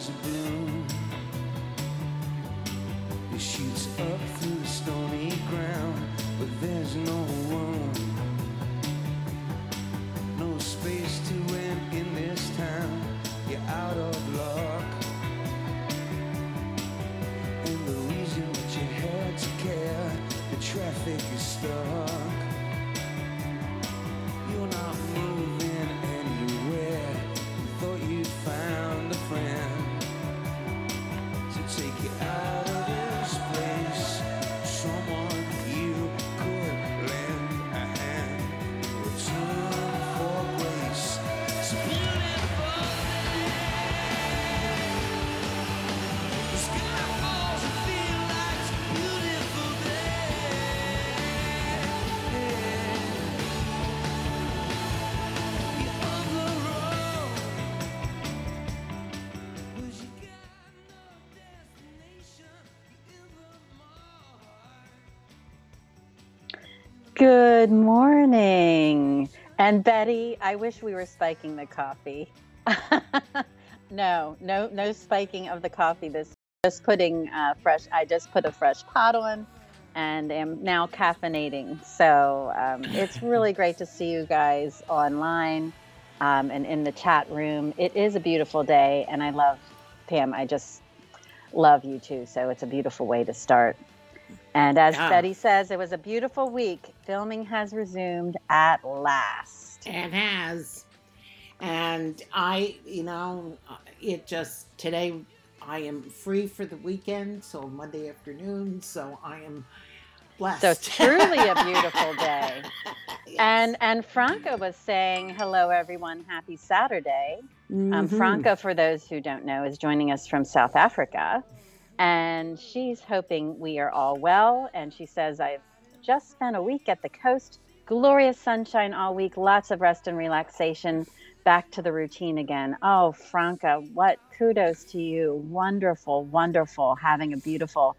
It shoots up through the stony ground, but there's no room. No space to win in this town. You're out of luck. And the reason that you had to care, the traffic is stuck. Good morning. And Betty, I wish we were spiking the coffee. no, no, no spiking of the coffee. This just putting uh, fresh. I just put a fresh pot on, and am now caffeinating. So um, it's really great to see you guys online um, and in the chat room. It is a beautiful day, and I love Pam. I just love you too. So it's a beautiful way to start. And as Yeah. Betty says, it was a beautiful week. Filming has resumed at last. It has. And I, you know, it just today I am free for the weekend, so Monday afternoon, so I am blessed. So truly a beautiful day. Yes. And and Franca was saying, "Hello, everyone. Happy Saturday." Um, Mhm. Franca, for those who don't know, is joining us from South Africa, and she's hoping we are all well. And she says, "I've just spent a week at the coast. Glorious sunshine all week. Lots of rest and relaxation. Back to the routine again." Oh, Franca, what kudos to you! Wonderful, wonderful. Having a beautiful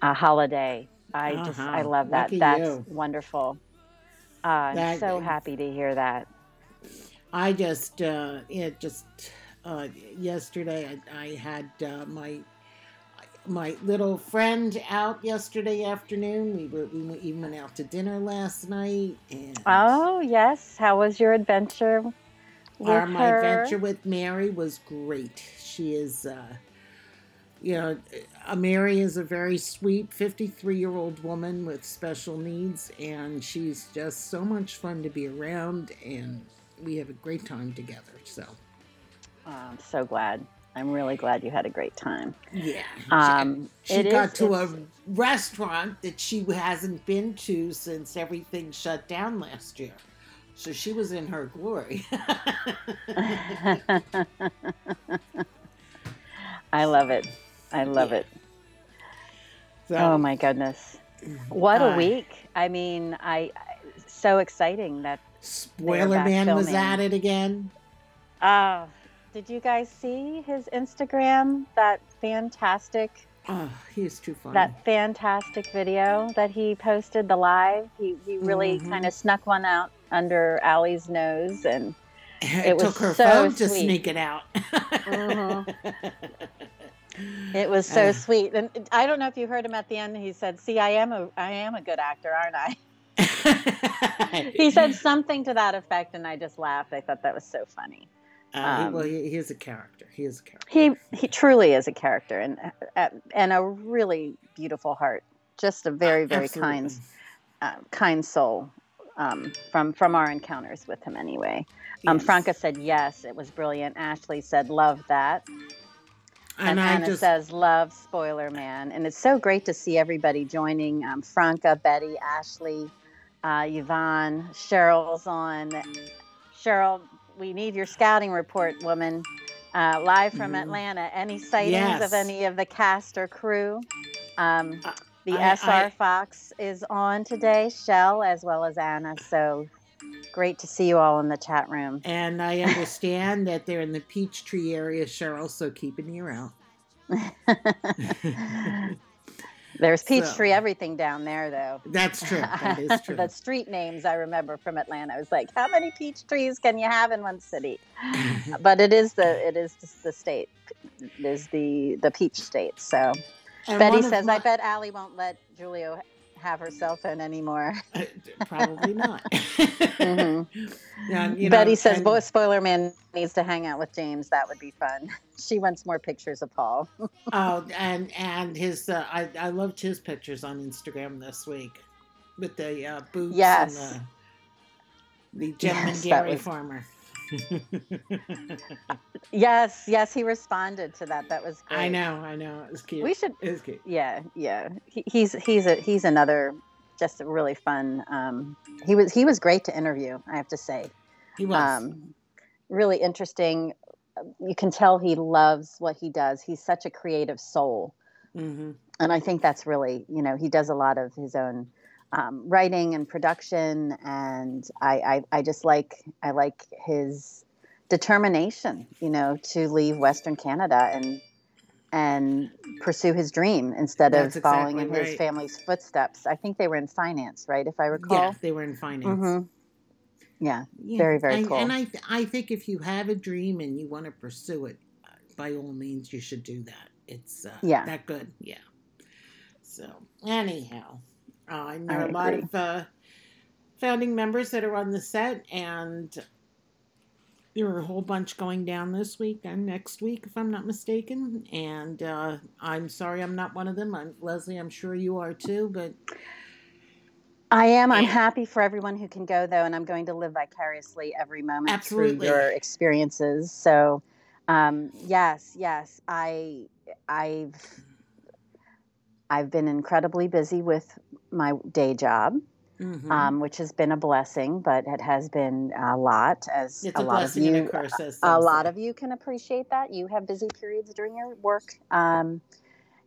uh, holiday. I just, Uh-huh. I love that. Lucky That's you. wonderful. Uh, I'm so happy to hear that. I just, uh, it just, uh, yesterday I, I had uh, my my little friend out yesterday afternoon. We were we even went out to dinner last night, and Oh yes, how was your adventure our my her? adventure with Mary was great. She is, uh, you know, uh, Mary is a very sweet fifty-three year old woman with special needs, and she's just so much fun to be around, and we have a great time together. So. Oh, I'm so glad. I'm really glad you had a great time. Yeah. Um, she it got is- to a restaurant that she hasn't been to since everything shut down last year. So she was in her glory. I love it. I love Yeah. it. so, Oh my goodness. What a Uh, week. I mean, I I- so exciting that Spoiler Man was at it again. Oh, did you guys see his Instagram? That fantastic Oh, he's too funny. that fantastic video that he posted the live. He he really Mhm. kind of snuck one out under Allie's nose and it it was took her so phone to sweet. sneak it out. Mhm. it was so Uh. sweet. And I don't know if you heard him at the end. He said, "See, I am a I am a good actor, aren't I?" He said something to that effect, and I just laughed. I thought that was so funny. Uh, um, well, he, he is a character. He is a character. He he truly is a character and uh, and a really beautiful heart. Just a very very Absolutely. kind uh, kind soul um, from from our encounters with him anyway. Um, Yes. Franca said yes, it was brilliant. Ashley said love that, and, and Anna just says love Spoiler Man, and it's so great to see everybody joining. Um, Franca, Betty, Ashley, uh, Yvonne, Cheryl's on. Cheryl, we need your scouting report, woman. Uh, live from Mhm. Atlanta. Any sightings Yes. of any of the cast or crew? Um, Uh, the I- SR I- Fox is on today, Shell as well as Anna. So great to see you all in the chat room. and I understand that they're in the Peachtree area, Cheryl. So keep an ear out. There's So- Peachtree everything down there, though. That's true. That is true. the street names I remember from Atlanta. I was like, how many peach trees can you have in one city? but it is the it is the, state. is the the peach state. So And Betty says, my- "I bet Allie won't let Giulio have her cell phone anymore." probably not. Mhm. Yeah, you know, Betty says, and- "Boy, spoiler man needs to hang out with James. That would be fun." She wants more pictures of Paul. Oh, and and his uh, I I loved his pictures on Instagram this week with the uh, boots Yes. and the, the gentleman Yes, dairy was- farmer. Yes, yes, he responded to that. That was great. I know, I know. It was cute. We should It was cute. yeah yeah he, he's he's a he's another just a really fun um he was he was great to interview i have to say He was. um really interesting you can tell he loves what he does he's such a creative soul hmm and i think that's really you know he does a lot of his own um, writing and production and I, I i just like i like his determination you know to leave western canada and and pursue his dream instead That's of following exactly in his right. family's footsteps i think they were in finance right if i recall Yeah, they were in finance. Mhm. yeah Yeah. Very, very and, cool. And I, I think if you have a dream and you want to pursue it, by all means, you should do that. It's uh, Yeah. that good. Yeah. So anyhow, uh, I are a lot of uh, founding members that are on the set, and there are a whole bunch going down this week and next week, if I'm not mistaken. And uh, I'm sorry, I'm not one of them. I'm Leslie. I'm sure you are too, but I am. I'm happy for everyone who can go though, and I'm going to live vicariously every moment Absolutely. through your experiences. So, um, yes, yes, I, I've, I've been incredibly busy with my day job, mhm. um, which has been a blessing, but it has been a lot, as it's a, a, lot of you, a curse. a lot of you can appreciate that. You have busy periods during your work. Um,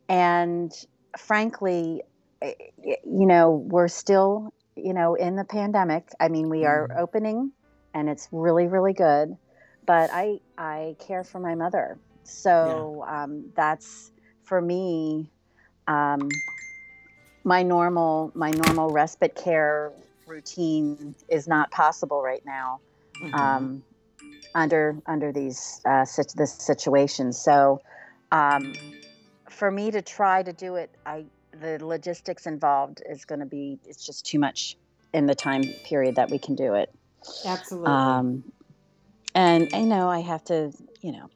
and frankly, eh, you know, we're still, you know, in the pandemic. I mean, we are Mhm. opening and it's really, really good. But I, I care for my mother. So um, that's for me, um, my normal, my normal respite care routine is not possible right now Mhm. um, under under these uh, this situation. So, um, for me to try to do it, I the logistics involved is going to be it's just too much in the time period that we can do it. Absolutely. Um, and I know I have to, you know,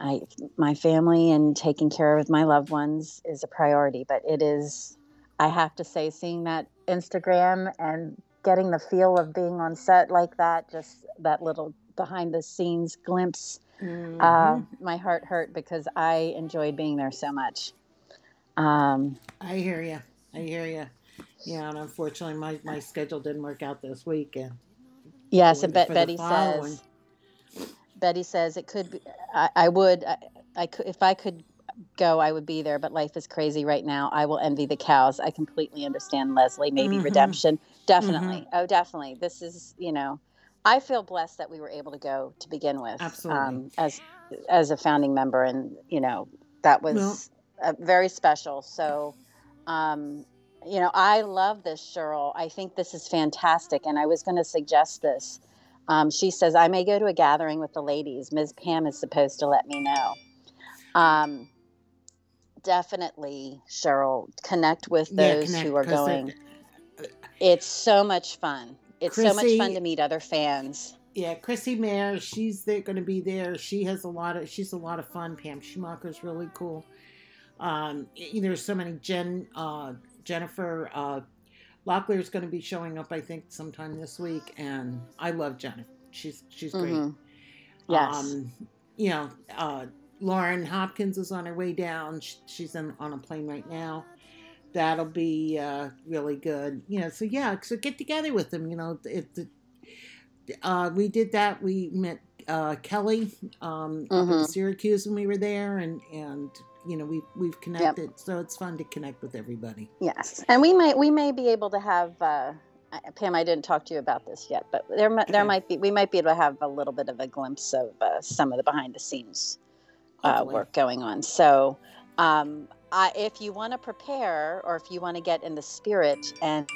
I my family and taking care of my loved ones is a priority, but it is. I have to say, seeing that Instagram and getting the feel of being on set like that, just that little behind the scenes glimpse, uh, Mhm. my heart hurt because I enjoyed being there so much. Um, I hear you. I hear you. Yeah, and unfortunately, my, my schedule didn't work out this week. And Yes, and Bet Betty says. Betty says it could be. I, I would. I, I could if I could go, I would be there. But life is crazy right now. I will envy the cows. I completely understand Leslie. Maybe Mhm. redemption. Definitely. Oh, definitely. This is you know. I feel blessed that we were able to go to begin with. Absolutely. Um, as as a founding member, and you know that was Well- uh, very special. So. Um, you know, I love this, Cheryl. I think this is fantastic. And I was going to suggest this. Um, she says, I may go to a gathering with the ladies. Ms. Pam is supposed to let me know. Um, definitely, Cheryl, connect with Yeah, those connect, who are going. it- It's so much fun. It's so much fun to meet other fans. yeah, Chrissy Mayer, she's going to be there. She has a lot of. She's a lot of fun. Pam Schumacher's really cool. Um, there's so many. Jen, uh, Jennifer uh, Locklear's going to be showing up. I think sometime this week, and I love Jennifer. She's she's great. Mhm. Yes. Um, you know, uh, Lauren Hopkins is on her way down. Sh- She's in, on a plane right now. That'll be uh, really good. You know, so yeah, so get together with them. You know, it. it uh, we did that. We met uh, Kelly um, up in Mhm. Syracuse when we were there, and and you know we we've connected. So it's fun to connect with everybody. Yes, and we might we may be able to have uh, Pam. I didn't talk to you about this yet, but there mi- there might be we might be able to have a little bit of a glimpse of uh, some of the behind the scenes uh, work going on. So, um, I, if you want to prepare, or if you want to get in the spirit and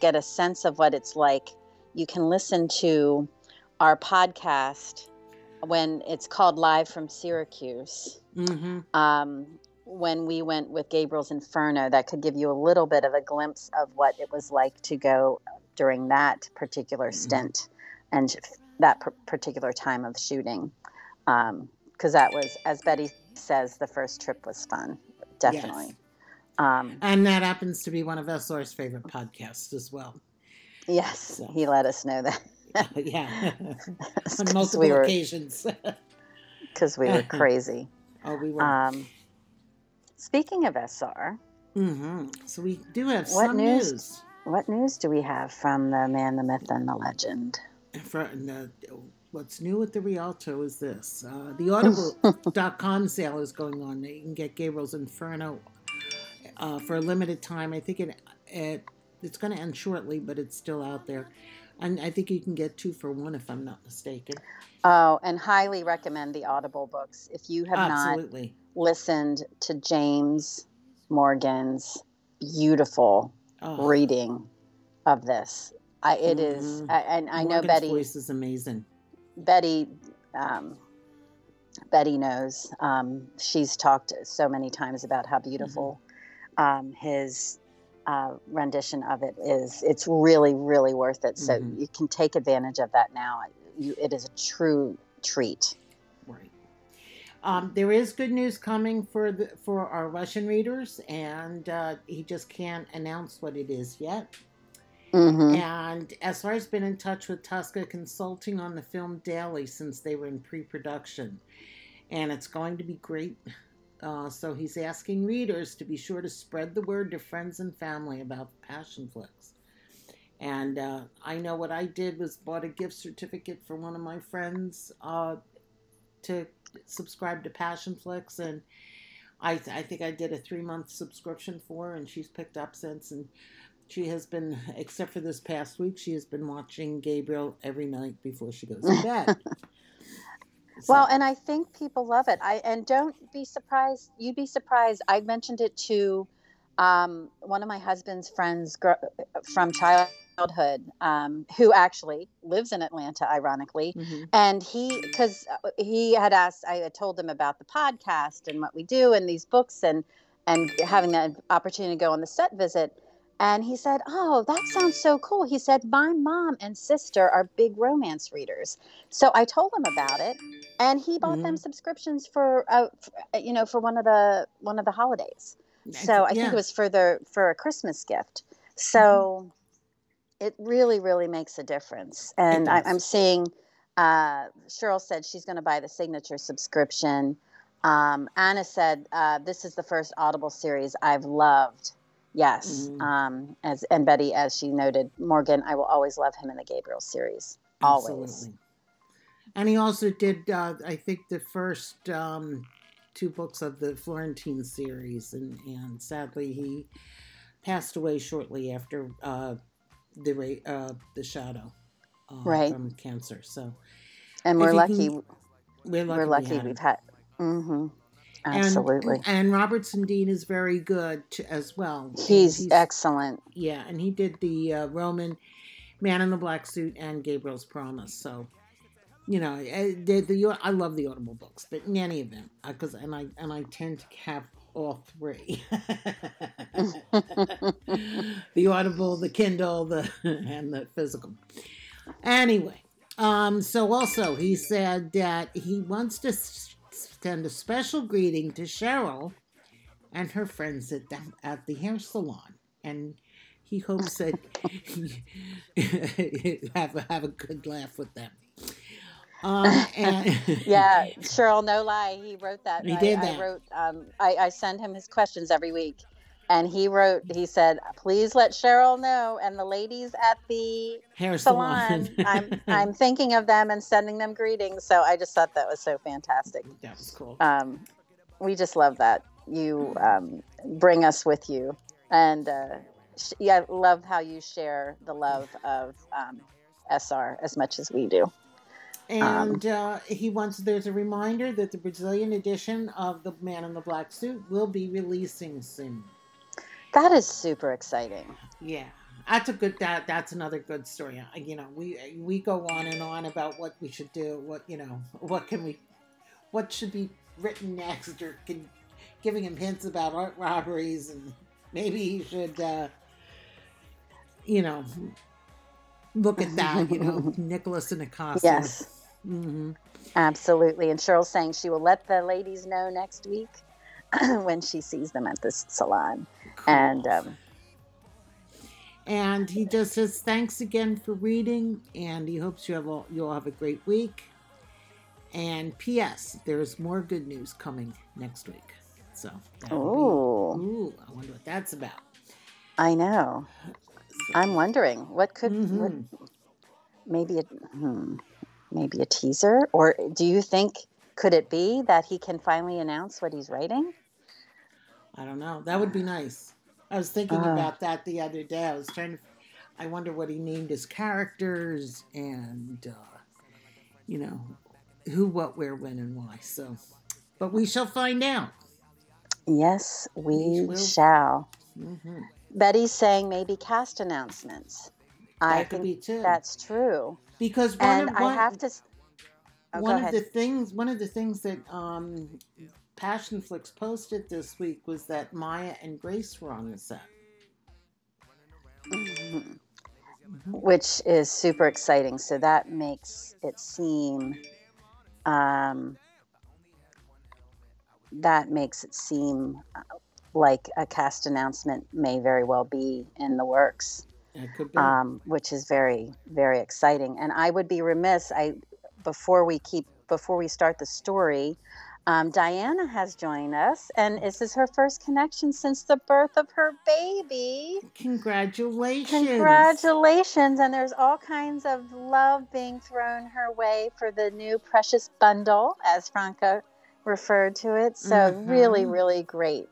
get a sense of what it's like, you can listen to our podcast when it's called Live from Syracuse. Mm-hmm. Um, when we went with Gabriel's Inferno, that could give you a little bit of a glimpse of what it was like to go during that particular Mhm. stint and that particular time of shooting. Because that was, as Betty says, the first trip was fun, definitely. Um, And that happens to be one of SR's favorite podcasts as well. yes, So. he let us know that. yeah, on multiple we were, occasions. Because we were crazy. oh, we were. Um, speaking of SR, hmm So we do have What some news? news. what news do we have from the man, the myth, and the legend? And, uh, what's new with the Rialto is this: uh, the Audible.com sale is going on. You can get Gabriel's Inferno uh, for a limited time. I think it, it it's going to end shortly, but it's still out there. And I think you can get two for one, if I'm not mistaken. Oh, and highly recommend the Audible books. If you have not listened to James Morgan's beautiful Oh, reading of this, I, it is, Mhm. I, and I know Morgan's Betty. voice is amazing. Betty, um, Betty knows. Um, she's talked so many times about how beautiful um, his uh, rendition of it is. It's really, really worth it. So Mhm. you can take advantage of that now. You, it is a true treat. Right. Um, there is good news coming for the for our Russian readers, and uh, he just can't announce what it is yet. hmm And SR has been in touch with Tosca Consulting on the film Daily since they were in pre-production, and it's going to be great. Uh, so he's asking readers to be sure to spread the word to friends and family about Passionflix. And uh, I know what I did was bought a gift certificate for one of my friends uh, to subscribe to Passionflix, and I, I think I did a three month subscription for her, and she's picked up since. And she has been, except for this past week, she has been watching Gabriel every night before she goes to bed. So- Well, and I think people love it. I and don't be surprised. You'd be surprised. I mentioned it to um, one of my husband's friends gr- from childhood, um, who actually lives in Atlanta, ironically. Mhm. And he, because he had asked, I had told him about the podcast and what we do and these books and and having the opportunity to go on the set visit. And he said, "Oh, that sounds so cool." He said, "My mom and sister are big romance readers." So I told him about it, and he bought them subscriptions for, uh, f- you know, for one of the one of the holidays. So I think Yeah. Mm-hmm. it was for the, for a Christmas gift. So it really, really makes a difference. And I, I'm seeing uh, Cheryl said she's going to buy the signature subscription. Um, Anna said uh, this is the first Audible series I've loved. Yes, Mhm. um, as and Betty, as she noted, Morgan, I will always love him in the Gabriel series. Always. Absolutely. And he also did, uh, I think, the first um, two books of the Florentine series, and, and sadly he passed away shortly after uh, the uh, the shadow uh, Right. from cancer. So And we're lucky. can- we're lucky. we're we lucky had we've him. had. Mm-hmm. And- Absolutely. And, Robertson Dean is very good t- as well. And he's, excellent. Yeah, and he did the uh, Roman Man in the Black Suit and Gabriel's Promise. So, you know, eh, the, the I love the Audible books, but in any event, because and I and I tend to have all three: the Audible, the Kindle, the and the physical. Anyway, um, so also he said that he wants to send a special greeting to Cheryl and her friends at the, at the hair salon, and he hopes that you have a, have a good laugh with them. Um, and yeah, Cheryl, no lie, he wrote that. He I, did I wrote. Um, I, I send him his questions every week, and he wrote. He said, "Please let Cheryl know and the ladies at the hair salon. salon. I'm I'm thinking of them and sending them greetings." So I just thought that was so fantastic. that was cool. Um, we just love that you um, bring us with you, and uh, sh- yeah, I love how you share the love of um, SR as much as we do. And uh, he wants there's a reminder that the Brazilian edition of The Man in the Black Suit will be releasing soon. That is super exciting. Yeah. that's a good that that's another good story. You know, we we go on and on about what we should do. What you know, what can we, what should be written next, or can, giving him hints about art robberies and maybe he should, uh, you know, look at that. You know, Nicholas and Acosta. Yes, hmm absolutely. And Cheryl's saying she will let the ladies know next week when she sees them at this salon. And um, And he just says thanks again for reading, and he hopes you have all, you'll have a great week. And P.S. There's more good news coming next week. So, that'll be- ooh, ooh, I wonder what that's about. I know. I'm wondering what could what, Mhm. maybe a hmm, maybe a teaser, or do you think could it be that he can finally announce what he's writing? I don't know. That would be nice. I was thinking Uh. about that the other day. I was trying to. I wonder what he named his characters, and uh, you know, who, what, where, when, and why. So, but we shall find out. Yes, we will. shall. hmm Betty's saying maybe cast announcements. I That could think be too. that's true. because one And of I have to. S- Oh, go one of the things one of the things that um Passionflix posted this week was that Maya and Grace were on the set. Mhm. Which is super exciting. So that makes it seem. Um, that makes it seem uh, like a cast announcement may very well be in the works. That could be. um, which is very very exciting and i would be remiss i before we keep before we start the story um, diana has joined us and this is her first connection since the birth of her baby Congratulations. congratulations and there's all kinds of love being thrown her way for the new precious bundle as franca referred to it so really Mhm. really great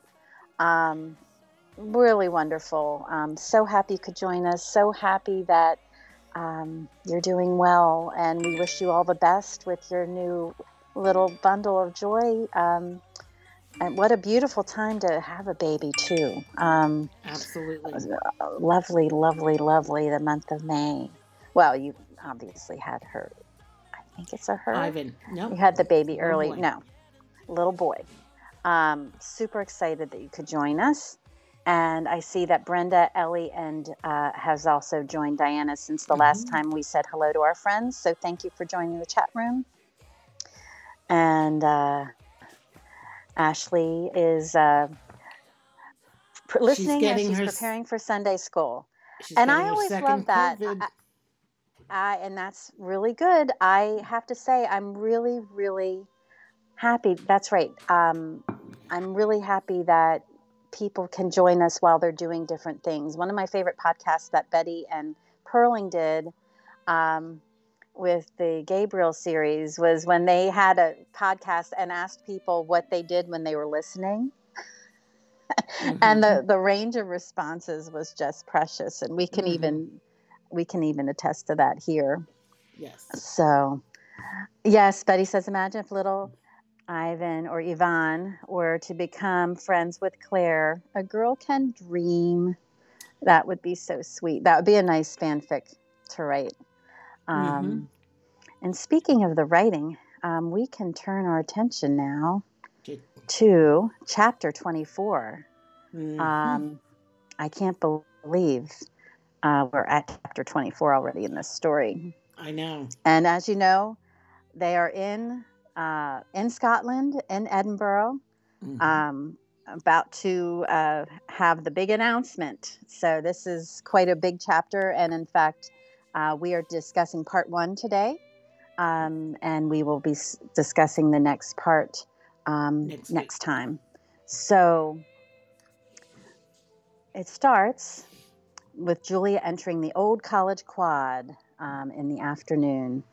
um, really wonderful. Um, so happy you could join us. So happy that um, you're doing well, and we wish you all the best with your new little bundle of joy. Um, and what a beautiful time to have a baby too. Um, Absolutely. lovely, lovely, lovely. The month of May. Well, you obviously had her. I think it's a her. Ivan. No. You had the baby early. boy. No, little boy. Um, super excited that you could join us. And I see that Brenda, Ellie, and uh, has also joined Diana since the last Mhm. time we said hello to our friends. So thank you for joining the chat room. And uh, Ashley is uh, pr- listening as getting she's her preparing for Sunday school. She's and I always love that. I, I, and that's really good. I have to say, I'm really, really happy. That's right. Um, I'm really happy that people can join us while they're doing different things. One of my favorite podcasts that Betty and Perling did um, with the Gabriel series was when they had a podcast and asked people what they did when they were listening and the the range of responses was just precious and we can Mhm. even we can even attest to that here yes. so yes betty says imagine if little ivan or yvonne or to become friends with claire a girl can dream that would be so sweet that would be a nice fanfic to write um, and speaking of the writing um, we can turn our attention now to chapter 24 Mhm. um, I can't believe uh, we're at chapter 24 already in this story. I know. And as you know, they are in uh, in Scotland, in Edinburgh, Mhm. um, about to uh, have the big announcement. So this is quite a big chapter, and in fact, uh, we are discussing part one today, um, and we will be s- discussing the next part um, Next next, time. So it starts with Julia entering the old college quad um, in the afternoon.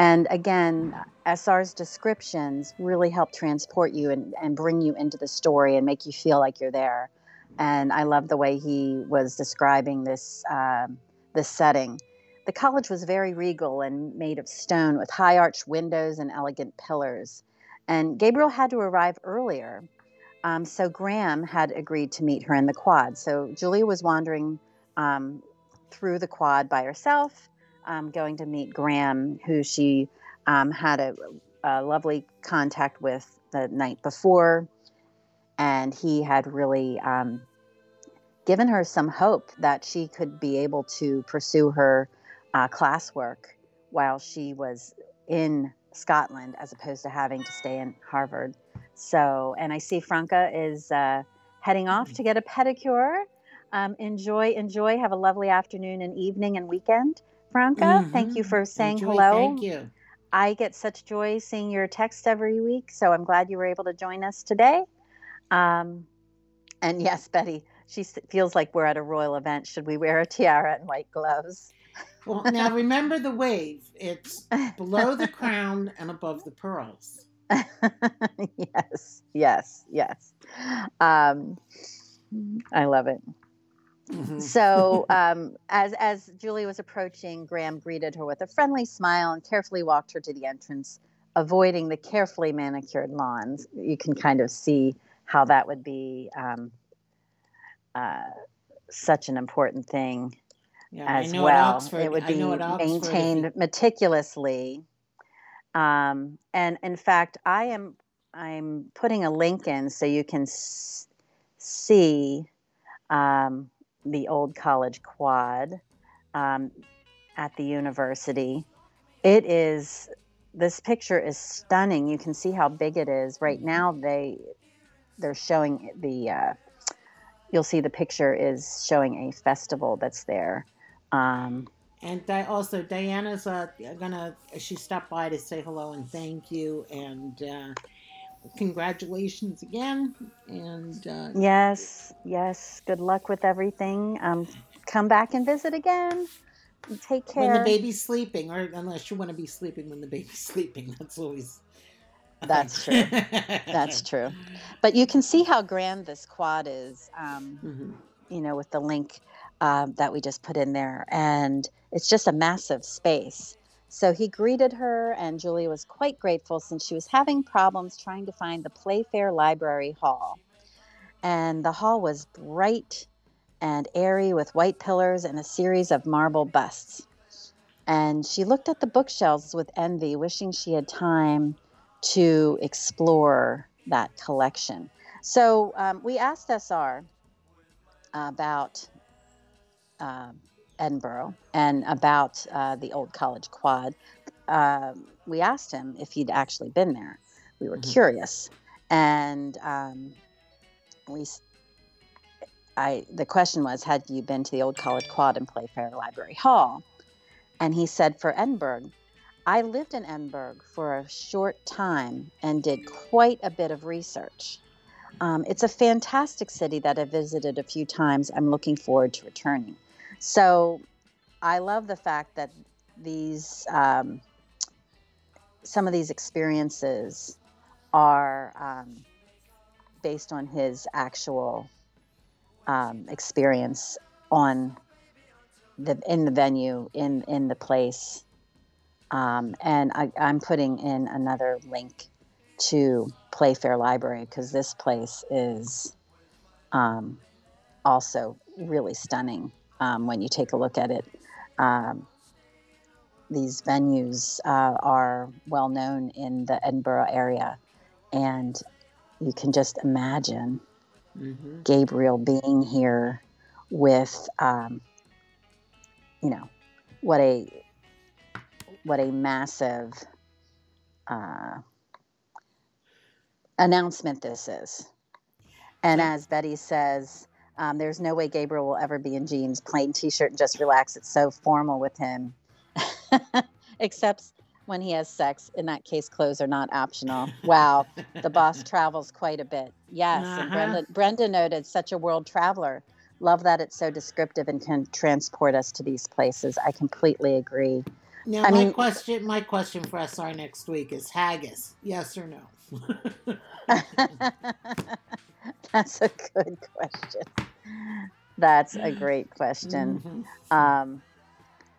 And again, SR's descriptions really help transport you and, and bring you into the story and make you feel like you're there. And I love the way he was describing this um, this setting. The college was very regal and made of stone with high arched windows and elegant pillars. And Gabriel had to arrive earlier. Um, so Graham had agreed to meet her in the quad. So Julia was wandering um, through the quad by herself, um, going to meet Graham, who she um, had a, a lovely contact with the night before. And he had really um, given her some hope that she could be able to pursue her uh, classwork while she was in Scotland as opposed to having to stay in Harvard. So, and I see Franca is uh, heading off to get a pedicure. Um, enjoy, enjoy. Have a lovely afternoon and evening and weekend, Franca. Mm-hmm. Thank you for saying enjoy, hello. Thank you. I get such joy seeing your text every week, so I'm glad you were able to join us today. Um, and yes, Betty, she feels like we're at a royal event. Should we wear a tiara and white gloves? Well, now remember the wave. It's below the crown and above the pearls. yes, yes, yes. Um, I love it. Mm-hmm. So, um, as as Julie was approaching, Graham greeted her with a friendly smile and carefully walked her to the entrance, avoiding the carefully manicured lawns. You can kind of see how that would be um, uh, such an important thing yeah, as well. Oxford, it would be maintained meticulously. Um, and in fact, I am I'm putting a link in so you can s- see um, the old college quad um, at the university. It is this picture is stunning. You can see how big it is. Right now, they they're showing the. Uh, you'll see the picture is showing a festival that's there. Um, and I also Diana's uh, gonna she stopped by to say hello and thank you and uh, congratulations again. And uh, yes, yes, good luck with everything. Um, come back and visit again. Take care. When the baby's sleeping, or unless you want to be sleeping when the baby's sleeping, that's always. That's true. That's true. But you can see how grand this quad is. Um, mm-hmm. You know, with the link um, that we just put in there. And it's just a massive space. So he greeted her, and Julia was quite grateful since she was having problems trying to find the Playfair Library Hall. And the hall was bright and airy with white pillars and a series of marble busts. And she looked at the bookshelves with envy, wishing she had time to explore that collection. So um, we asked SR about uh, Edinburgh and about uh, the old college quad, uh, we asked him if he'd actually been there. We were mm-hmm. curious, and um, we. I the question was, had you been to the old college quad in Playfair Library Hall? And he said, for Edinburgh, I lived in Edinburgh for a short time and did quite a bit of research. Um, it's a fantastic city that I've visited a few times. I'm looking forward to returning. So I love the fact that these, um, some of these experiences are um, based on his actual um, experience on the in the venue in in the place. Um, and I, am putting in another link to playfair library because this place is um, also really stunning um, when you take a look at it. Um, these venues uh, are well known in the Edinburgh area, and you can just imagine mm-hmm. Gabriel being here with, um, you know, what a what a massive uh, announcement this is. And as Betty says, um, there's no way Gabriel will ever be in jeans, plain t-shirt, and just relax. It's so formal with him, except when he has sex. In that case, clothes are not optional. Wow, the boss travels quite a bit. Yes, uh-huh. and Brenda, Brenda noted such a world traveler. Love that it's so descriptive and can transport us to these places. I completely agree. Now, I my mean, question, my question for SR next week is haggis, yes or no? That's a good question. That's a great question. Mm-hmm. Um,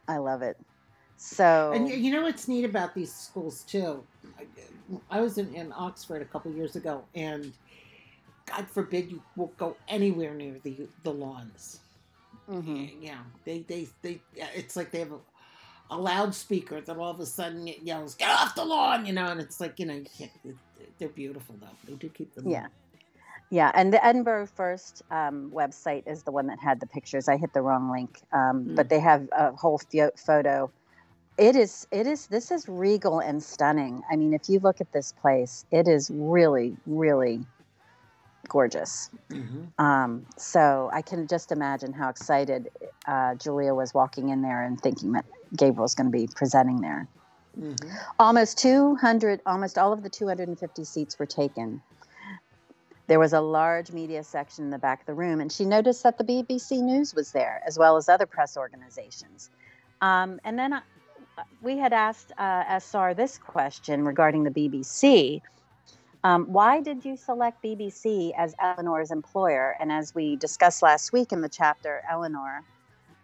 I love it. So, and you know what's neat about these schools too? I was in, in Oxford a couple years ago, and God forbid you will go anywhere near the the lawns. Mhm. Yeah, they they they. It's like they have a, a loudspeaker that all of a sudden it yells, "Get off the lawn!" You know, and it's like you know, you can't, they're beautiful though. They do keep them. Yeah. Yeah, and the Edinburgh First um, website is the one that had the pictures. I hit the wrong link, um, Mm. but they have a whole pho- photo. It is, it is, this is regal and stunning. I mean, if you look at this place, it is really, really gorgeous. hmm Um, so I can just imagine how excited uh, Julia was walking in there and thinking that Gabriel's going to be presenting there. hmm Almost 200, almost all of the 250 seats were taken. There was a large media section in the back of the room, and she noticed that the BBC News was there, as well as other press organizations. Um, and then uh, we had asked uh, SR this question regarding the BBC. Um, why did you select BBC as Eleanor's employer? And as we discussed last week in the chapter, Eleanor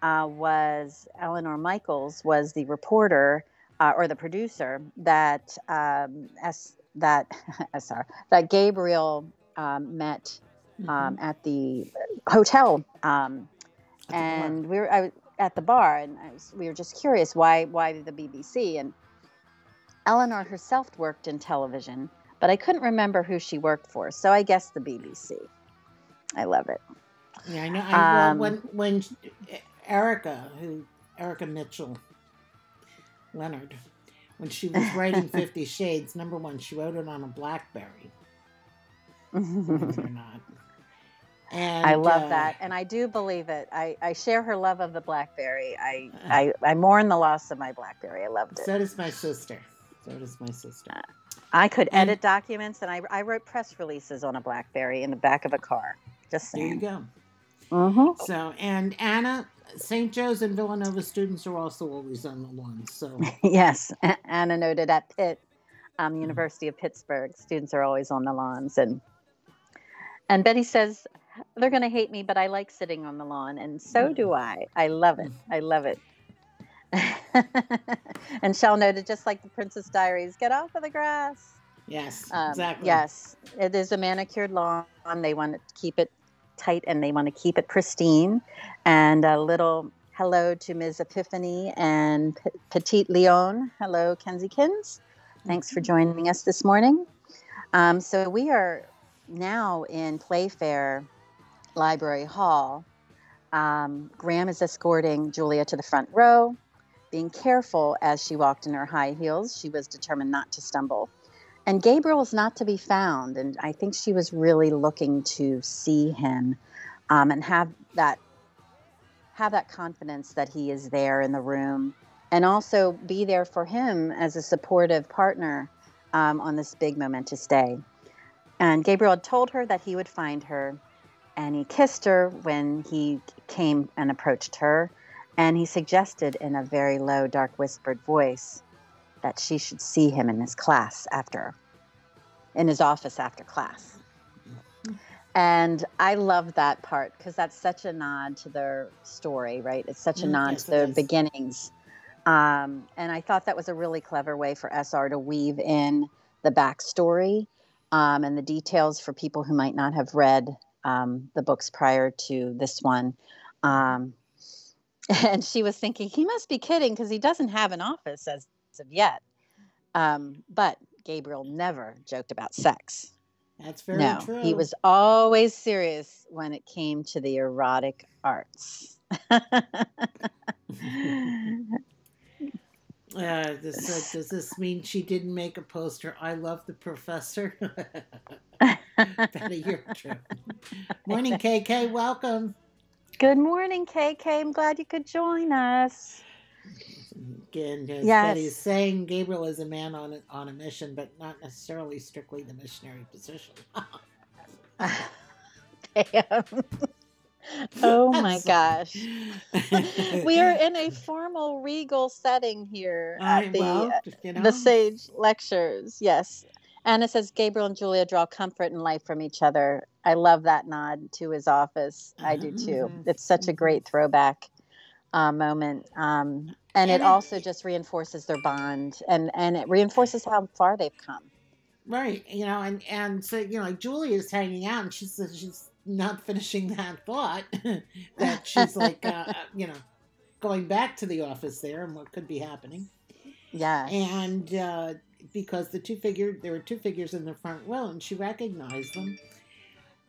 uh, was Eleanor Michaels was the reporter uh, or the producer that um, S, that SR that Gabriel um, met Mm-hmm. um, at the hotel, um, and we were I at the bar, and I was, we were just curious why why the BBC and Eleanor herself worked in television, but I couldn't remember who she worked for, so I guess the BBC. I love it. Yeah, I know. I, Um, well, when when Erika, who Erika Mitchell Leonard, when she was writing Fifty Shades, number one, she wrote it on a BlackBerry. Or not. And I love uh, that, and I do believe it. I, I share her love of the BlackBerry. I, Uh. I I mourn the loss of my BlackBerry. I loved it. So does my sister. So does my sister. I could and- edit documents, and I, I wrote press releases on a BlackBerry in the back of a car. Just saying. There you go. Mm-hmm. So and Anna, St. Joe's and Villanova students are also always on the lawn. So yes, Anna noted at Pitt, um, Mm-hmm. University of Pittsburgh, students are always on the lawns, and and Betty says they're going to hate me, but I like sitting on the lawn, and so do I. I love it. I love it. and Shell noted, just like the Princess Diaries, get off of the grass. yes, Um, exactly. Yes, it is a manicured lawn. They want to keep it tight and they want to keep it pristine. And a little hello to Ms. Epiphany and P- Petite Leon. Hello, Kensiekins. Thanks for joining us this morning. Um, so we are now in Playfair Library Hall. Um, Graham is escorting Julia to the front row, being careful as she walked in her high heels. She was determined not to stumble. And Gabriel is not to be found. And I think she was really looking to see him um, and have that have that confidence that he is there in the room and also be there for him as a supportive partner um, on this big momentous day. And Gabriel had told her that he would find her, and he kissed her when he came and approached her. And he suggested in a very low, dark, whispered voice that she should see him in his class after, in his office after class. And I love that part because that's such a nod to their story, right? It's such a Mm, nod yes, to their beginnings. Um, and I thought that was a really clever way for SR to weave in the backstory um, and the details for people who might not have read um, the books prior to this one. Um, and she was thinking, he must be kidding because he doesn't have an office as of yet. Um, but Gabriel never joked about sex. That's very no, true. he was always serious when it came to the erotic arts. Uh, this, uh, does this mean she didn't make a poster? I love the professor. You're true. Morning, KK. Welcome. Good morning, KK. I'm glad you could join us. Again, as Yes. Betty's saying, Gabriel is a man on a, on a mission, but not necessarily strictly the missionary position. Damn. Oh my gosh. we are in a formal, regal setting here I, at the well, you know, the Sage Lectures. Yes. Anna says Gabriel and Julia draw comfort and life from each other. I love that nod to his office. I do too. Mhm. It's such a great throwback uh, moment. Um, and, it also just reinforces their bond and, and it reinforces how far they've come. right? You know, and and so you know, like Julia's hanging out, and she says she's not finishing that thought that she's like, uh, you know, going back to the office there and what could be happening. Yeah. And uh, because the two figure, there were two figures in the front row, and she recognized them.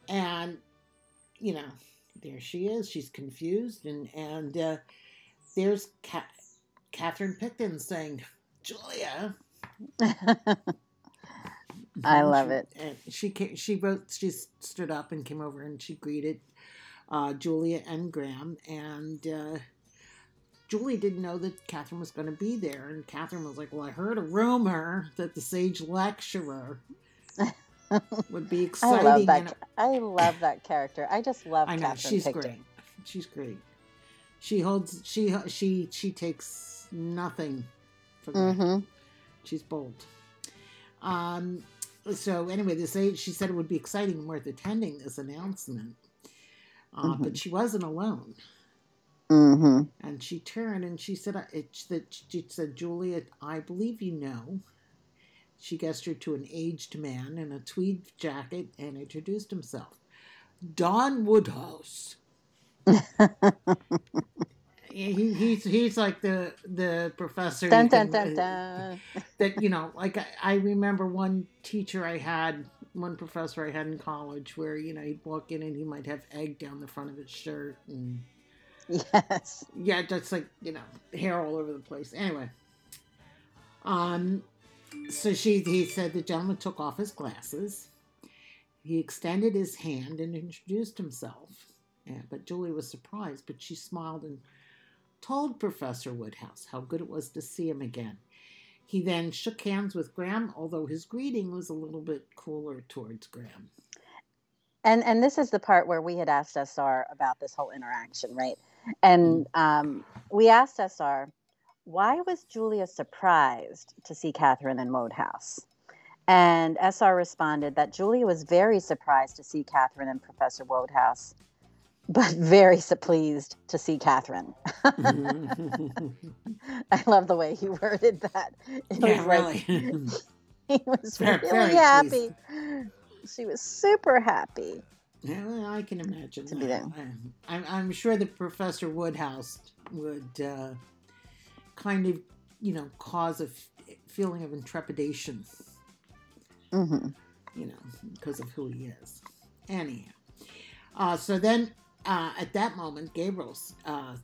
And you know, there she is. She's confused, and and uh, there's Ca- Catherine Picton saying, "Julia." I love it. And she ca- she wrote. She stood up and came over and she greeted uh, Julia and Graham. And uh, Julie didn't know that Catherine was going to be there. And Catherine was like, "Well, I heard a rumor that the sage lecturer would be exciting. I love that. and I love that character. I just love I know Catherine she's Picton. great. She's great. She holds. She she she takes nothing for granted. Mm-hmm. She's bold. Um. So anyway, this age, she said it would be exciting and worth attending this announcement. Uh, Mhm. But she wasn't alone, Mm-hmm. and she turned and she said, "I- "It." That she said, "Juliet, I believe you know." She gestured to an aged man in a tweed jacket and introduced himself, Don Wodehouse. he, he's he's like the the professor Dun dun dun dun. that you know like I, I remember one teacher i had one professor i had in college where you know he'd walk in and he might have egg down the front of his shirt and Yes. yeah just like you know hair all over the place anyway um so she he said the gentleman took off his glasses he extended his hand and introduced himself yeah, but julie was surprised but she smiled and told professor Wodehouse how good it was to see him again he then shook hands with graham although his greeting was a little bit cooler towards graham And and this is the part where we had asked SR about this whole interaction, right? And um, we asked SR, why was Julia surprised to see Catherine in Wodehouse? And SR responded that Julia was very surprised to see Catherine and Professor Wodehouse, but very pleased to see Catherine. I love the way he worded that. It yeah really he was Very- really very happy. She was super happy. Yeah, I can imagine. To be that. I- I'm, I'm sure that Professor Wodehouse would uh, kind of, you know, cause a f- feeling of intrepidation, hmm you know, because of who he is. Anyhow, uh, so then uh, at that moment, Gabriel uh,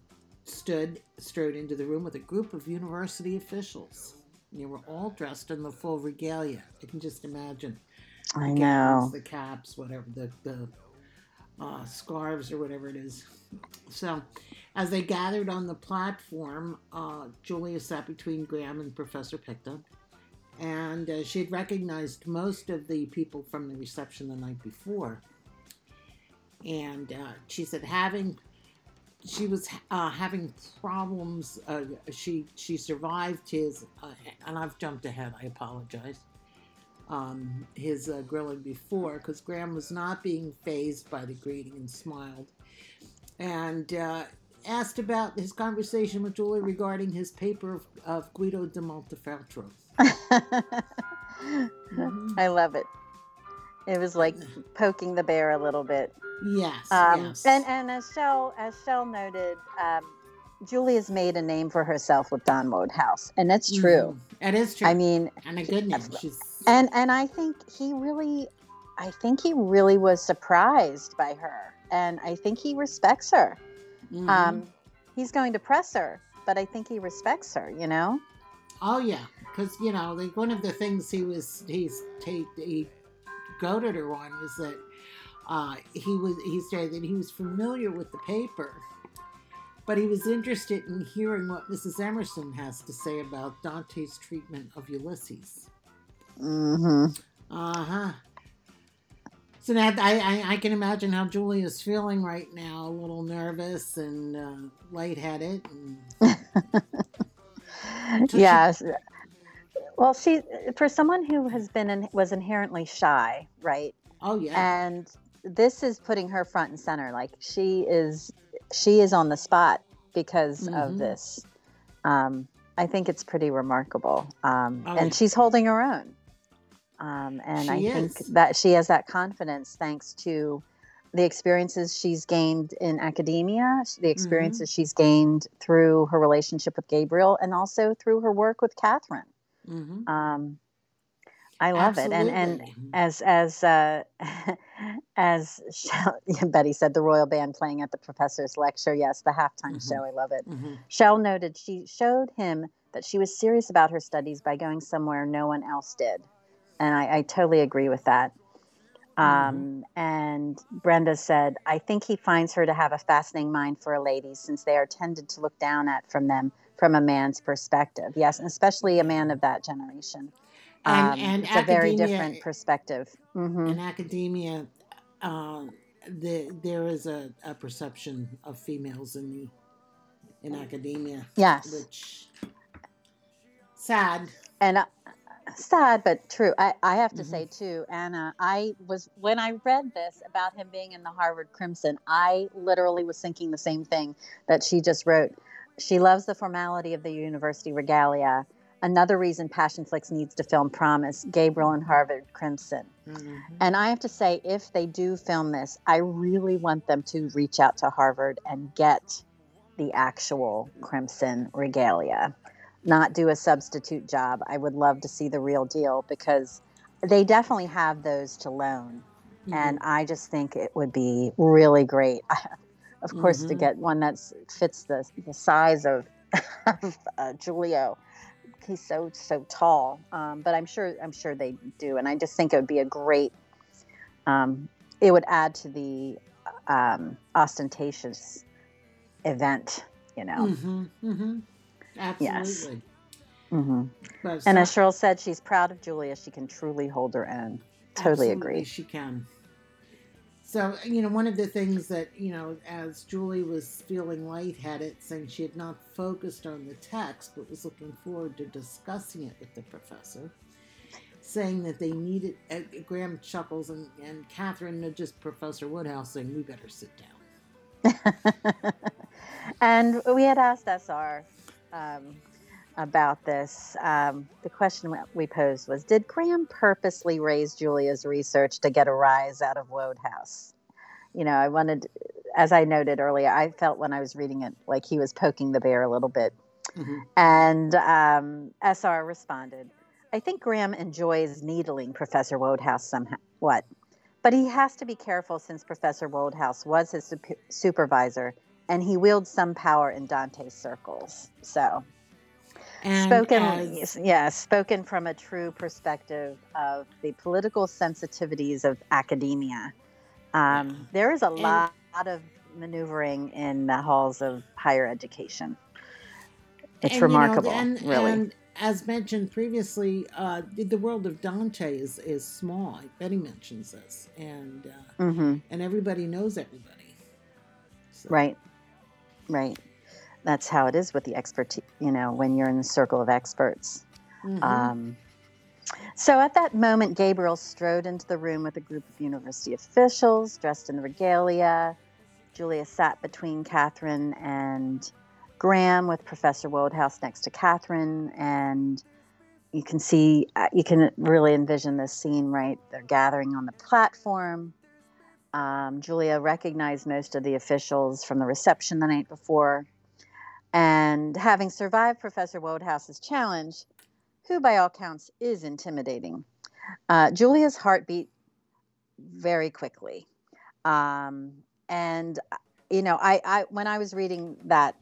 stood strode into the room with a group of university officials. They were all dressed in the full regalia. I can just imagine. I the know. gowns, the caps, whatever, the, the uh, scarves or whatever it is. So, as they gathered on the platform, uh, Julia sat between Graham and Professor Picton. And uh, she had recognized most of the people from the reception the night before. And uh, she said, having she was uh, having problems. Uh, she she survived his, uh, and I've jumped ahead. I apologize um, his uh, grilling before because Graham was not being phased by the greeting and smiled. And uh, asked about his conversation with Julie regarding his paper of, of Guido de Montefeltro. I love it. It was like poking the bear a little bit. Yes, Um, yes. And and as Shell as Shell noted, um, Julia's made a name for herself with Don Wodehouse, and it's true. Mhm. It is true. I mean, and a good name. She's and and I think he really, I think he really was surprised by her, and I think he respects her. mhm. Um, he's going to press her, but I think he respects her. You know. Oh yeah, because you know, like one of the things he was he's he, he goaded her on was that uh, he was he said that he was familiar with the paper, but he was interested in hearing what Mrs. Emerson has to say about Dante's treatment of Ulysses. hmm Uh huh. So now I, I I can imagine how Julia's feeling right now, a little nervous and uh, lightheaded. And, So she- Yes. Well, she for someone who has been in, was inherently shy, right? oh yeah. And this is putting her front and center. Like she is, she is on the spot because Mhm. of this. Um, I think it's pretty remarkable, um, Oh, yeah. and she's holding her own. Um, and I She think that she has that confidence thanks to the experiences she's gained in academia, the Mm-hmm. experiences she's gained through her relationship with Gabriel, and also through her work with Catherine. hmm Um, I love it, and and as as uh, as Shell, Betty said, the royal band playing at the professor's lecture. Yes, the halftime Mhm. show. I love it. Mhm. Shell noted she showed him that she was serious about her studies by going somewhere no one else did, and I, I totally agree with that. Um, And Brenda said, I think he finds her to have a fascinating mind for a lady since they are tended to look down at from them from a man's perspective. Yes, and especially a man of that generation. And- Um, and it's a very different perspective. hmm in academia, uh, the, there is a, a perception of females in the in academia, Yes. which sad. and uh, sad but true i, I have to Mhm. say too anna i was when i read this about him being in the harvard crimson i literally was thinking the same thing that she just wrote she loves the formality of the university regalia another reason Passionflix needs to film promise gabriel and harvard crimson Mhm. and i have to say if they do film this i really want them to reach out to harvard and get the actual crimson regalia not do a substitute job. I would love to see the real deal because they definitely have those to loan. And I just think it would be really great. of course, to Mhm. get one that fits the, the size of, of uh, Giulio. He's so so tall, um, but I'm sure I'm sure they do, and I just think it would be a great. Um, it would add to the um, ostentatious event, you know. Mhm, mhm. Absolutely. hmm But And as Cheryl said, she's proud of Julia. She can truly hold her own. Totally agree. She can. So, you know, one of the things that, you know, as Julie was feeling lightheaded, saying she had not focused on the text, but was looking forward to discussing it with the professor, saying that they needed, uh, Graham chuckles and, and Catherine, just Professor Wodehouse, saying, we better sit down. and we had asked SR um, about this. Um, the question we posed was Did Graham purposely raise Julia's research to get a rise out of Wodehouse? You know, I wanted, as I noted earlier, I felt when I was reading it like he was poking the bear a little bit. Mhm. And um, SR responded, I think Graham enjoys needling Professor Wodehouse somehow. What? But he has to be careful since Professor Wodehouse was his sup- supervisor and he wields some power in Dante's circles. So, And spoken, as- yeah, spoken from a true perspective of the political sensitivities of academia. Um, there is a And- lot of maneuvering in the halls of higher education. It's and, you know, remarkable, and, really. And as mentioned previously, uh, the- world of Dante is, is small. Betty mentions this, and uh, hmm and everybody knows everybody. So, Right. Right. That's how it is with the expert, you know, when you're in the circle of experts. mhm. Um, so at that moment, Gabriel strode into the room with a group of university officials dressed in regalia. Julia sat between Catherine and Graham, with Professor Wodehouse next to Catherine. And you can see, uh, you can really envision this scene, right? They're gathering on the platform. Um, Julia recognized most of the officials from the reception the night before. And having survived Professor Wodehouse's challenge, who by all counts is intimidating. Uh, Julia's heart beat very quickly. Um, and, uh, you know, I, I, when I was reading that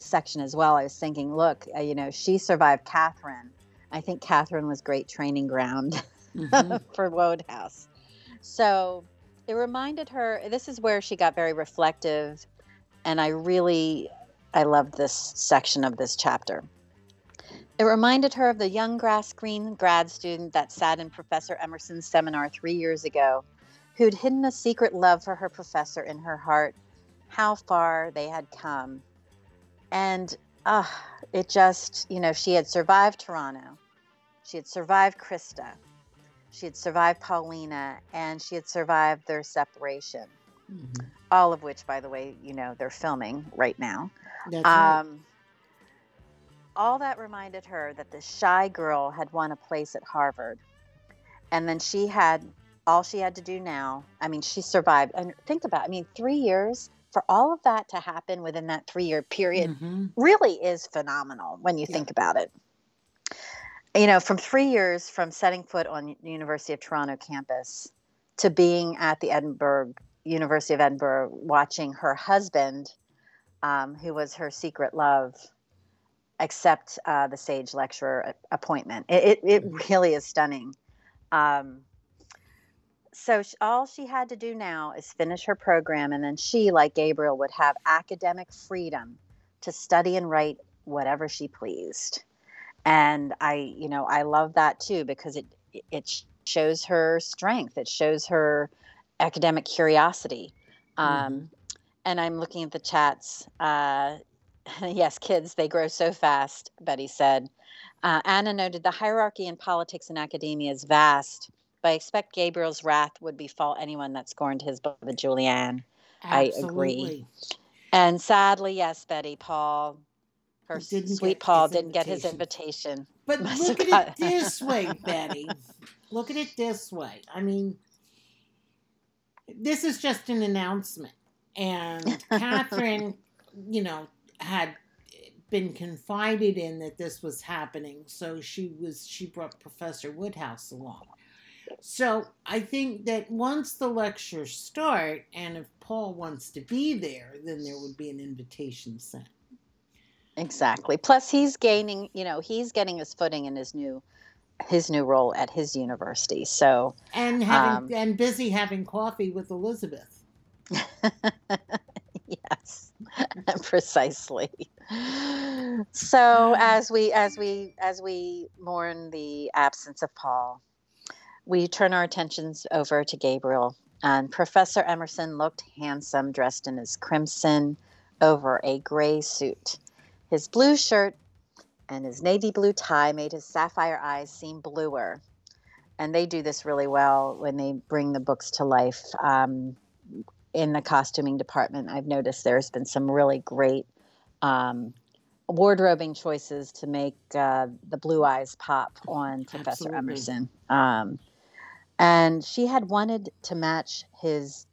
section as well, I was thinking, look, uh, you know, she survived Catherine. I think Catherine was great training ground Mhm. for Wodehouse. So it reminded her, this is where she got very reflective. And I really, I loved this section of this chapter. It reminded her of the young grass green grad student that sat in Professor Emerson's seminar three years ago, who'd hidden a secret love for her professor in her heart, how far they had come. And uh, it just, you know, she had survived Toronto, she had survived Christa, she had survived Paulina, and she had survived their separation. Mhm. All of which, by the way, you know, they're filming right now. That's right. Um, all that reminded her that the shy girl had won a place at Harvard. And then she had all she had to do now, I mean, she survived. And think about, I mean, three years for all of that to happen within that three year period Mm-hmm. really is phenomenal when you Yeah. think about it. You know, from three years from setting foot on the University of Toronto campus to being at the Edinburgh University of Edinburgh, watching her husband, um, who was her secret love, accept uh, the Sage lecturer appointment. It, it, it really is stunning. Um, so sh- all she had to do now is finish her program, and then she, like Gabriel, would have academic freedom to study and write whatever she pleased. And I, you know, I love that too because it it shows her strength. It shows her academic curiosity. Um, and I'm looking at the chats. Uh, yes, kids, they grow so fast, Betty said. Uh, Anna noted the hierarchy in politics and academia is vast, but I expect Gabriel's wrath would befall anyone that scorned his beloved Julianne. I agree. And sadly, yes, Betty, Paul, her sweet Paul didn't get his invitation. invitation. But Must look at it this way, Betty. Look at it this way. I mean, this is just an announcement. And Catherine, you know, had been confided in that this was happening. So she was, she brought Professor Wodehouse along. So I think that once the lectures start, and if Paul wants to be there, then there would be an invitation sent. Exactly. Plus, he's gaining. You know, he's getting his footing in his new his new role at his university. So And having Um, and busy having coffee with Elizabeth. yes, precisely. So as we as we as we mourn the absence of Paul, we turn our attentions over to Gabriel. And Professor Emerson looked handsome, dressed in his crimson over a gray suit. His blue shirt and his navy blue tie made his sapphire eyes seem bluer. And they do this really well when they bring the books to life. Um, in the costuming department, I've noticed there's been some really great um, wardrobing choices to make uh, the blue eyes pop on Professor Absolutely. Emerson. Um, and she had wanted to match his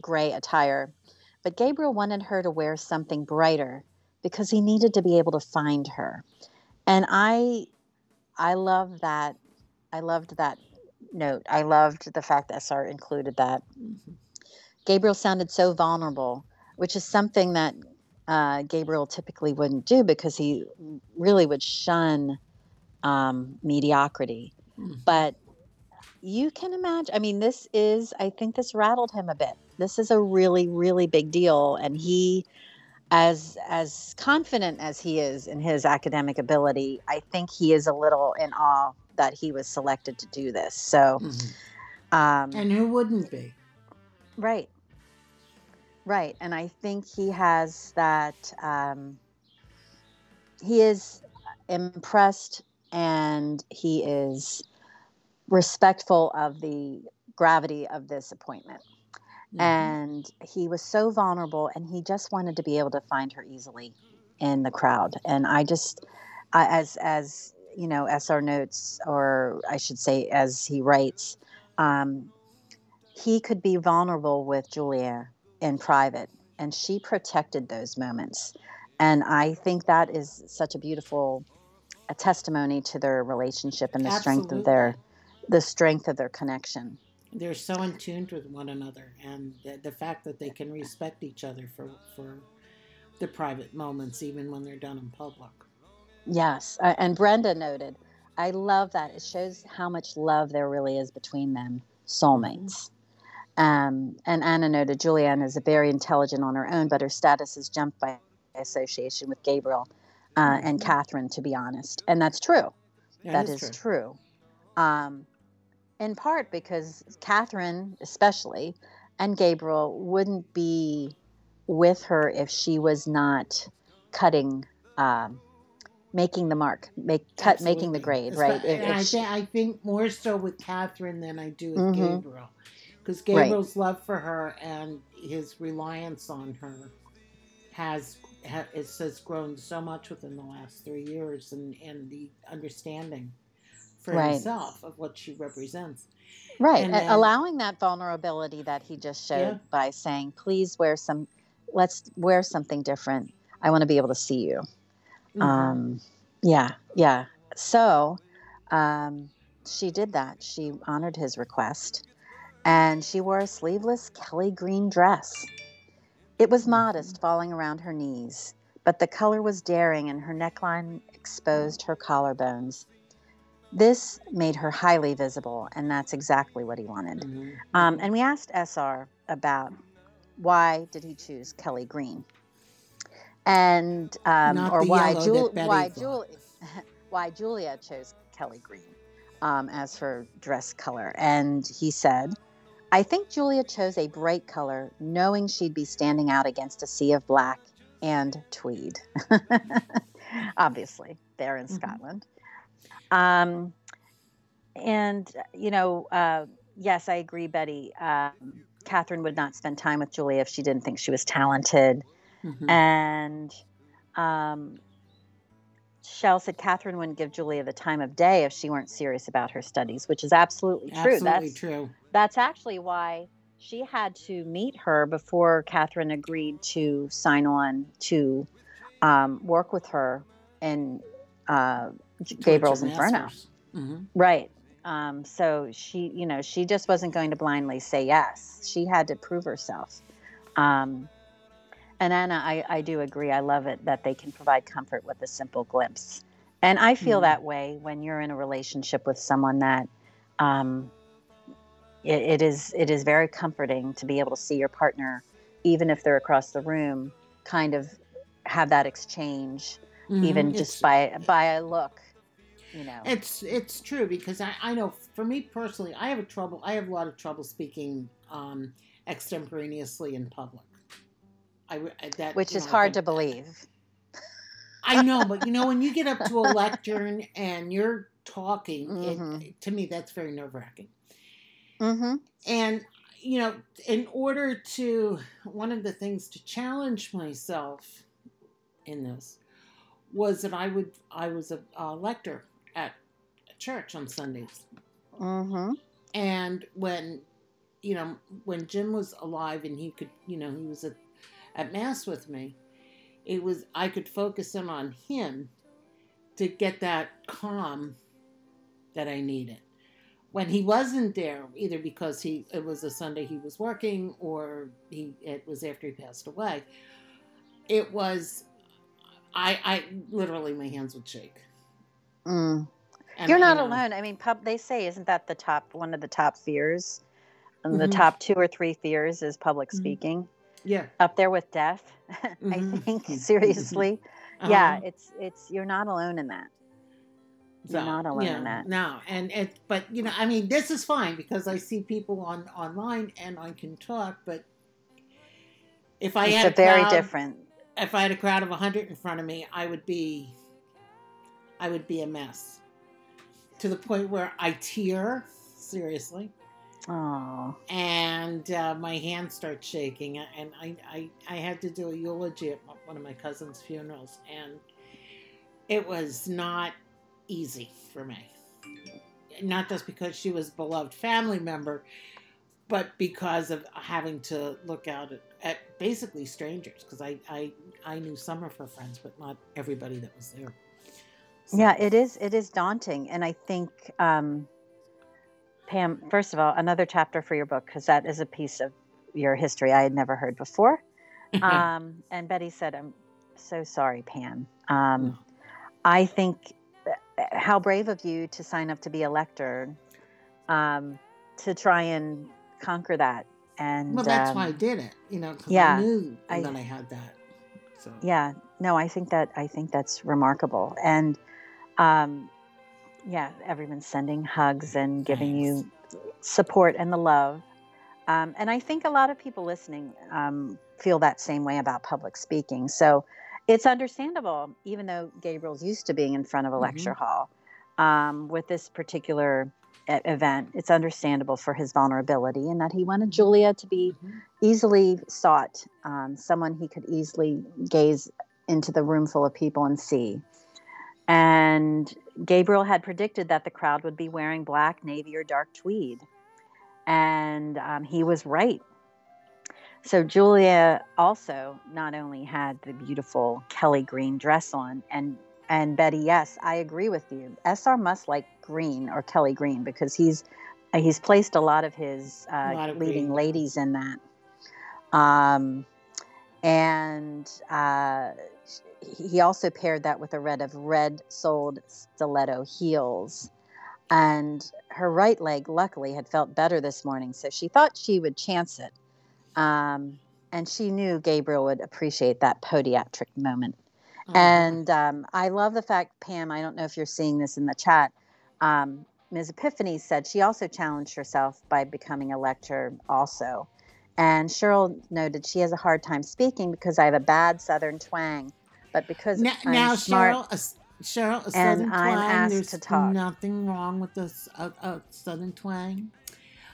gray attire, but Gabriel wanted her to wear something brighter because he needed to be able to find her. And I, I love that. I loved that note. I loved the fact that SR included that. Gabriel sounded so vulnerable, which is something that uh, Gabriel typically wouldn't do because he really would shun um, mediocrity. Mhm. But you can imagine, I mean, this is, I think this rattled him a bit. This is a really, really big deal. And he, as as confident as he is in his academic ability, I think he is a little in awe that he was selected to do this. So, Mhm. um, And who wouldn't be? Right. Right. And I think he has that, um, he is impressed and he is respectful of the gravity of this appointment. Mhm. And he was so vulnerable and he just wanted to be able to find her easily in the crowd. And I just, I, as, as, you know, SR notes, or I should say, as he writes, um, he could be vulnerable with Julia in private, and she protected those moments. And I think that is such a beautiful a testimony to their relationship and the strength of their the strength of their connection. They're so in tune with one another, and the, the fact that they can respect each other for for the private moments, even when they're done in public. Yes, uh, and Brenda noted, I love that. It shows how much love there really is between them, soulmates. Um, and Anna noted Julianne is a very intelligent on her own, but her status is jumped by association with Gabriel uh, and Mhm. Catherine, to be honest. And that's true. that is, true. Um, in part because Catherine, especially, and Gabriel wouldn't be with her if she was not cutting, um, making the mark, make cut, making the grade, right? If- if I, she- I think more so with Catherine than I do with Mhm. Gabriel, because Right. Gabriel's love for her and his reliance on her has ha, it has grown so much within the last three years, and and the understanding for Right. himself of what she represents. Right. Then- allowing that vulnerability that he just showed Yeah. by saying, please wear some, let's wear something different. I want to be able to see you. Mhm. Um, yeah. Yeah. So um, she did that. She honored his request and she wore a sleeveless Kelly green dress. It was Mhm. modest, falling around her knees, but the color was daring and her neckline exposed her collarbones. This made her highly visible, and that's exactly what he wanted. Mhm. Um, and we asked SR about why did he choose Kelly Green, and um, or why Jul- why. Jul- why Julia chose Kelly Green um, as her dress color, and he said, "I think Julia chose a bright color, knowing she'd be standing out against a sea of black and tweed. Obviously, they're in Mhm. Scotland." Um, and you know, uh, yes, I agree, Betty. Um, Catherine would not spend time with Julia if she didn't think she was talented. Mhm. And um, Shell said Catherine wouldn't give Julia the time of day if she weren't serious about her studies, which is absolutely true. Absolutely that's true. that's actually why she had to meet her before Catherine agreed to sign on to um, work with her and uh, Gabriel's Inferno. Mhm. Right. Um, so she, you know, she just wasn't going to blindly say yes. She had to prove herself. Um, and Anna, I, I do agree. I love it that they can provide comfort with a simple glimpse. And I feel Mhm. that way when you're in a relationship with someone that um, it, it is it is very comforting to be able to see your partner, even if they're across the room, kind of have that exchange, even Mhm. just It's- by by a look. You know. It's it's true because I, I know for me personally I have a trouble I have a lot of trouble speaking um, extemporaneously in public. I that which is know, hard to believe. I know, but you know when you get up to a lectern and you're talking, it, Mhm. to me that's very nerve wracking. Mm-hmm. And you know, in order to one of the things to challenge myself in this was that I would I was a, a lector at church on Sundays. Mm-hmm. And when, you know, when Jim was alive and he could, you know, he was at, at mass with me, it was I could focus in on him to get that calm that I needed. When he wasn't there, either because he it was a Sunday he was working or he it was after he passed away, it was I I literally my hands would shake. Mm. You're not know, alone. I mean, pub. They say isn't that the top one of the top fears? And the top two or three fears is public Mhm. speaking, Yeah. up there with death. I Mhm. think seriously. Yeah, uh-huh. it's it's you're not alone in that. You're not alone yeah, in that. No, and it, but you know, I mean, this is fine because I see people on online and I can talk. But if I it's had a very crowd, different. if I had a crowd of hundred in front of me, I would be, I would be a mess, to the point where I tear seriously, Oh, and uh, my hands start shaking, and I, I, I had to do a eulogy at one of my cousin's funerals, and it was not easy for me. Not just because she was a beloved family member, but because of having to look out at, at basically strangers. Because I, I, I knew some of her friends, but not everybody that was there. So- yeah. It is. It is daunting, and I think, um, Pam. First of all, another chapter for your book because that is a piece of your history I had never heard before. um, and Betty said, "I'm so sorry, Pam. Um, I think uh, how brave of you to sign up to be a lector, um, to try and conquer that. And well, that's um, why I did it. You know, yeah, I knew I- that I had that. So yeah, no, I think that I think that's remarkable. And um, yeah, everyone's sending hugs and giving you support and the love. Um, and I think a lot of people listening um, feel that same way about public speaking. So it's understandable, even though Gabriel's used to being in front of a Mhm. lecture hall. Um, with this particular e- event, it's understandable for his vulnerability and that he wanted Julia to be Mhm. easily sought, um, someone he could easily gaze into the room full of people and see. And Gabriel had predicted that the crowd would be wearing black, navy, or dark tweed. And um, he was right. So Julia also not only had the beautiful Kelly green dress on, and and Betty, yes, I agree with you. SR must like green or Kelly green because he's he's placed a lot of his uh, lot of leading green. ladies in that. Um, and uh, he also paired that with a red of red soled stiletto heels. And her right leg, luckily, had felt better this morning, so she thought she would chance it. Um, and she knew Gabriel would appreciate that podiatric moment. Uh-huh. And um, I love the fact, Pam, I don't know if you're seeing this in the chat. Um, Ms. Epiphany said she also challenged herself by becoming a lecturer, also. And Cheryl noted she has a hard time speaking because I have a bad Southern twang, but because now, I'm now smart, Cheryl, a, Cheryl, a and southern I'm twang. asked There's to talk. nothing wrong with the s- a, a southern twang.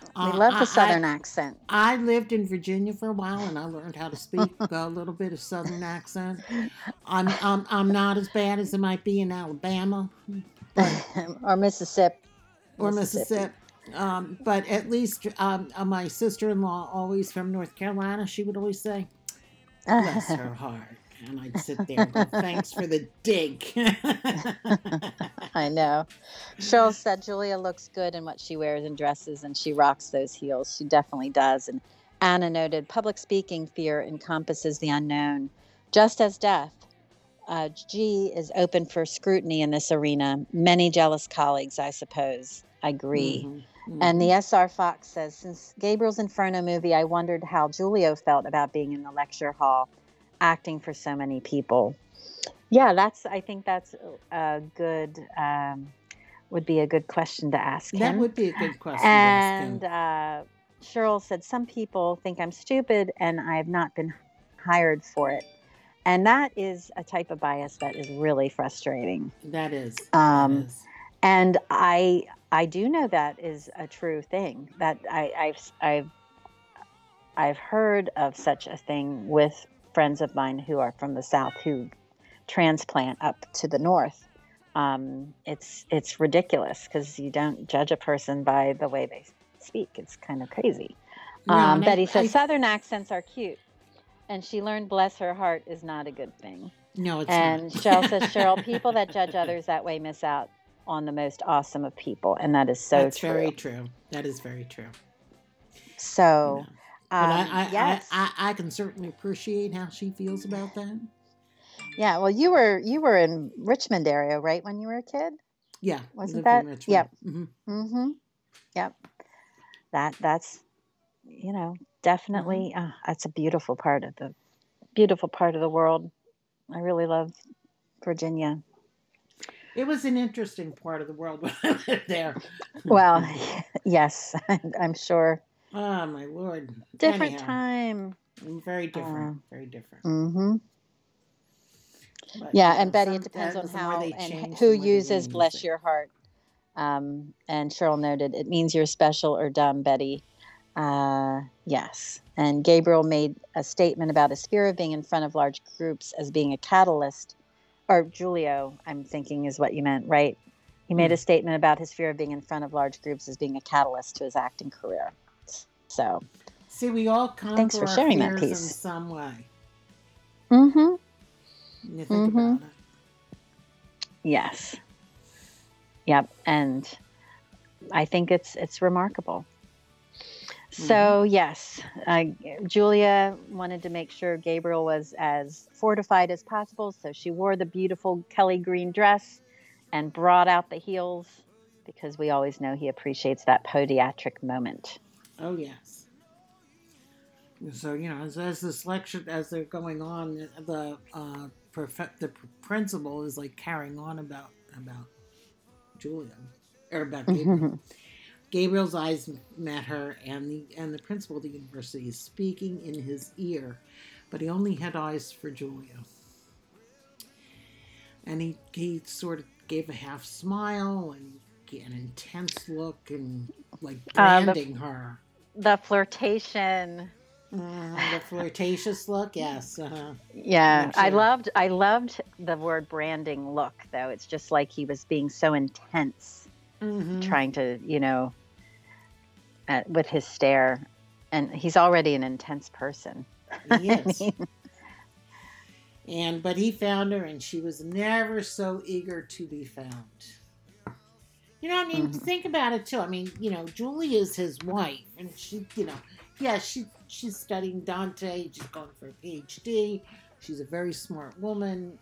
we Uh, love I- the Southern accent. I, I lived in Virginia for a while, and I learned how to speak a little bit of southern accent. I'm, I'm I'm not as bad as it might be in Alabama or Mississippi. or Mississippi. Um, but at least um, uh, my sister-in-law, always from North Carolina, she would always say, "Bless her heart," and I'd sit there and go, "Thanks for the dig." I know. Cheryl said Julia looks good in what she wears and dresses, and she rocks those heels. She definitely does. And Anna noted public speaking fear encompasses the unknown, just as death. Uh, G is open for scrutiny in this arena. Many jealous colleagues, I suppose. I agree. Mhm, And the SR Fox says, since Gabriel's Inferno movie, I wondered how Giulio felt about being in the lecture hall, acting for so many people. Yeah, that's. I think that's a good. Um, would be a good question to ask that him. would be a good question. and to ask uh, Cheryl said, some people think I'm stupid, and I have not been hired for it. And that is a type of bias that is really frustrating. that is. Um, that is. and I I do know that is a true thing. That I, I've I've I've heard of such a thing with friends of mine who are from the south who transplant up to the north. Um, it's it's ridiculous because you don't judge a person by the way they speak. It's kind of crazy. No, Um, I- Betty says I- Southern accents are cute, and she learned "bless her heart" is not a good thing. No, it's And not. Cheryl says, Cheryl, people that judge others that way miss out on the most awesome of people. And that is so That's true. very true. That is very true. so, um, I, I, yes. I, I, I can certainly appreciate how she feels about that. yeah. Well, you were, you were in Richmond area, right? When you were a kid? Yeah. Wasn't that- yep. Mhm. Mm-hmm. Yep. That, that's, you know, definitely, Mm-hmm. uh, that's a beautiful part of the, beautiful part of the world. I really love Virginia. It was an interesting part of the world when I lived there. Well, yes, I'm sure. Oh my lord. Different Anyhow, time. Very different. Uh, very different. Mm-hmm. But, Yeah, and Betty, it depends on how and who the more they uses "bless it. your heart." Um, and Cheryl noted it means you're special or dumb, Betty. Uh, yes, and Gabriel made a statement about his fear of being in front of large groups as being a catalyst. Or Giulio, I'm thinking is what you meant, right? He made a statement about his fear of being in front of large groups as being a catalyst to his acting career. So, See, we all come. Thanks for sharing that fears in piece. some way. mm-hmm. You think Mhm. about it. Yes. Yep, and I think it's it's remarkable. So yes, uh, Julia wanted to make sure Gabriel was as fortified as possible, so she wore the beautiful Kelly green dress and brought out the heels because we always know he appreciates that podiatric moment. Oh yes. So you know, as, as this lecture, as they're going on, the uh, prof- the pr- principal is like carrying on about about Julia or about Gabriel. Gabriel's eyes met her, and the and the principal of the university is speaking in his ear, but he only had eyes for Julia. And he he sort of gave a half smile and an intense look and like Uh, the- branding her. The flirtation. Mm, the flirtatious look, yes. Uh-huh. Yeah, Makes I loved I loved the word branding look though. It's just like he was being so intense, Mhm. trying to you know, uh, with his stare, and he's already an intense person. He I is. mean, And but he found her, and she was never so eager to be found. You know, I mean, Mhm. think about it too. I mean, you know, Julie is his wife, and she, you know, yeah, she she's studying Dante. She's going for a PhD. She's a very smart woman.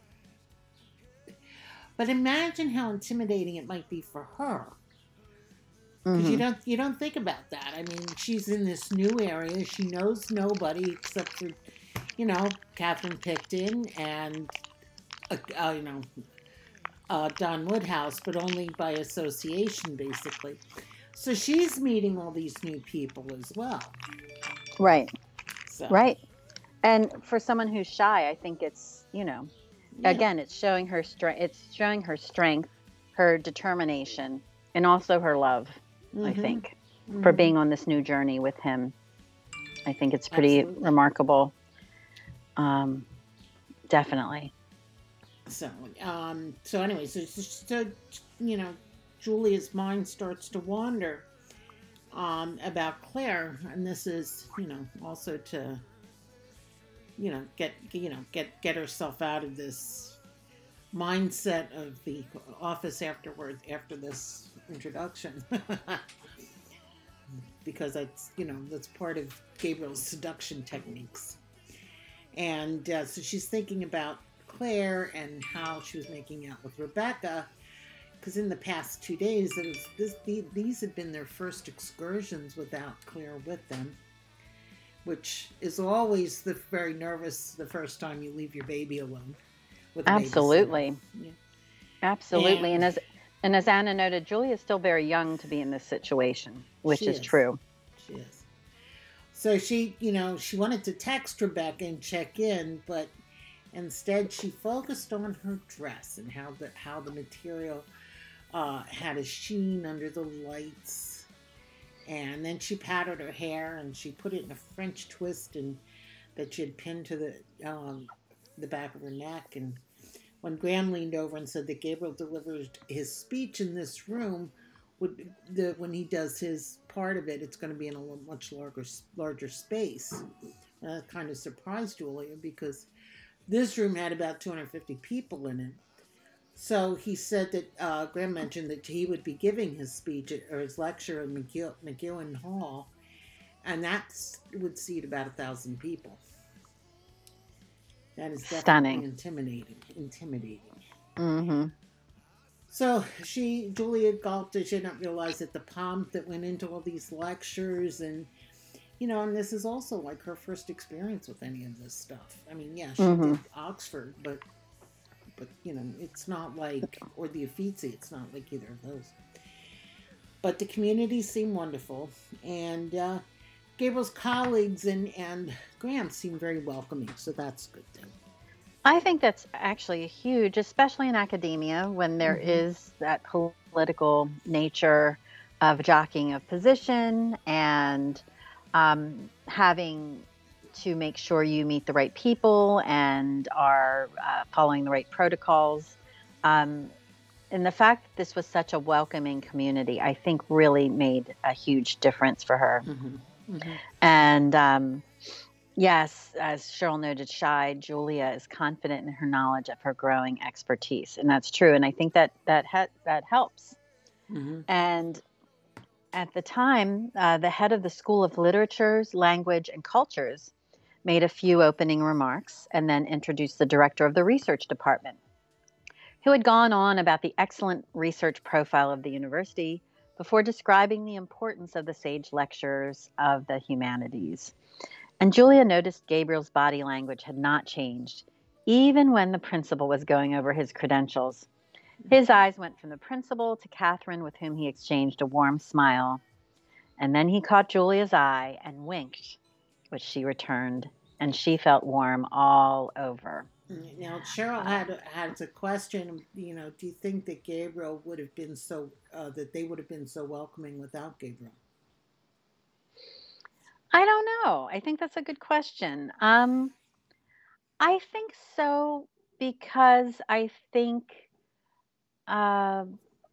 But imagine how intimidating it might be for her. Because you mhm. don't you don't think about that. I mean, she's in this new area. She knows nobody except for, you know, Catherine Picton and, uh, uh, you know, uh, Don Wodehouse, but only by association, basically. So she's meeting all these new people as well. right, So, right. And for someone who's shy, I think it's you know yeah. again it's showing her strength. It's showing her strength, her determination, and also her love. I Mhm, think. for mhm. being on this new journey with him. I think it's pretty Absolutely. remarkable. Um, definitely. So, um, so anyway, so, so, so, you know, Julia's mind starts to wander um, about Claire, and this is, you know, also to, you know, get, you know, get get herself out of this mindset of the office afterward after this introduction. because that's you know that's part of Gabriel's seduction techniques. And uh, so she's thinking about Claire and how she was making out with Rebecca, because in the past two days, it was this, the, these had been their first excursions without Claire with them, which is always the very nervous the first time you leave your baby alone. With. Absolutely. Yeah. Absolutely. And- And, as and as Anna noted, Julia is still very young to be in this situation, which is is. true. She is. So she, you know, she wanted to text Rebecca and check in, but instead she focused on her dress and how the how the material uh, had a sheen under the lights. And then she powdered her hair and she put it in a French twist and that she had pinned to the um, the back of her neck. And when Graham leaned over and said that Gabriel delivered his speech in this room, would the when he does his part of it, it's going to be in a much larger larger space. That kind of surprised Julia because this room had about 250 people in it. So he said that uh, Graham mentioned that he would be giving his speech at, or his lecture in McGill, McGill Hall, and that would seat about a thousand people. That is definitely Stunning. intimidating. Intimidating. hmm So she, Julia she did not realize that the pomp that went into all these lectures and, you know, and this is also like her first experience with any of this stuff. I mean, yeah, she Mhm. did Oxford, but, but you know, it's not like, or the Uffizi, it's not like either of those. But the community seemed wonderful, and uh, Gabriel's colleagues and and Graham seemed very welcoming, so that's a good thing. I think that's actually huge, especially in academia when there Mhm. is that political nature of jockeying of position and um, having to make sure you meet the right people and are uh, following the right protocols. Um, and the fact that this was such a welcoming community, I think, really made a huge difference for her. Mm-hmm. And um, yes, as Cheryl noted, shy Julia is confident in her knowledge of her growing expertise, and that's true. And I think that that ha- that helps. Mm-hmm. And at the time, uh, the head of the School of Literatures, Language, and Cultures made a few opening remarks and then introduced the director of the research department, who had gone on about the excellent research profile of the university before describing the importance of the sage lectures of the humanities. And Julia noticed Gabriel's body language had not changed, even when the principal was going over his credentials. His mm-hmm. eyes went from the principal to Catherine, with whom he exchanged a warm smile. And then he caught Julia's eye and winked, which she returned, and she felt warm all over. Now, Cheryl had had a question. You know, do you think that Gabriel would have been so that they would have been so welcoming without Gabriel? I don't know. I think that's a good question. Um, I think so because I think uh,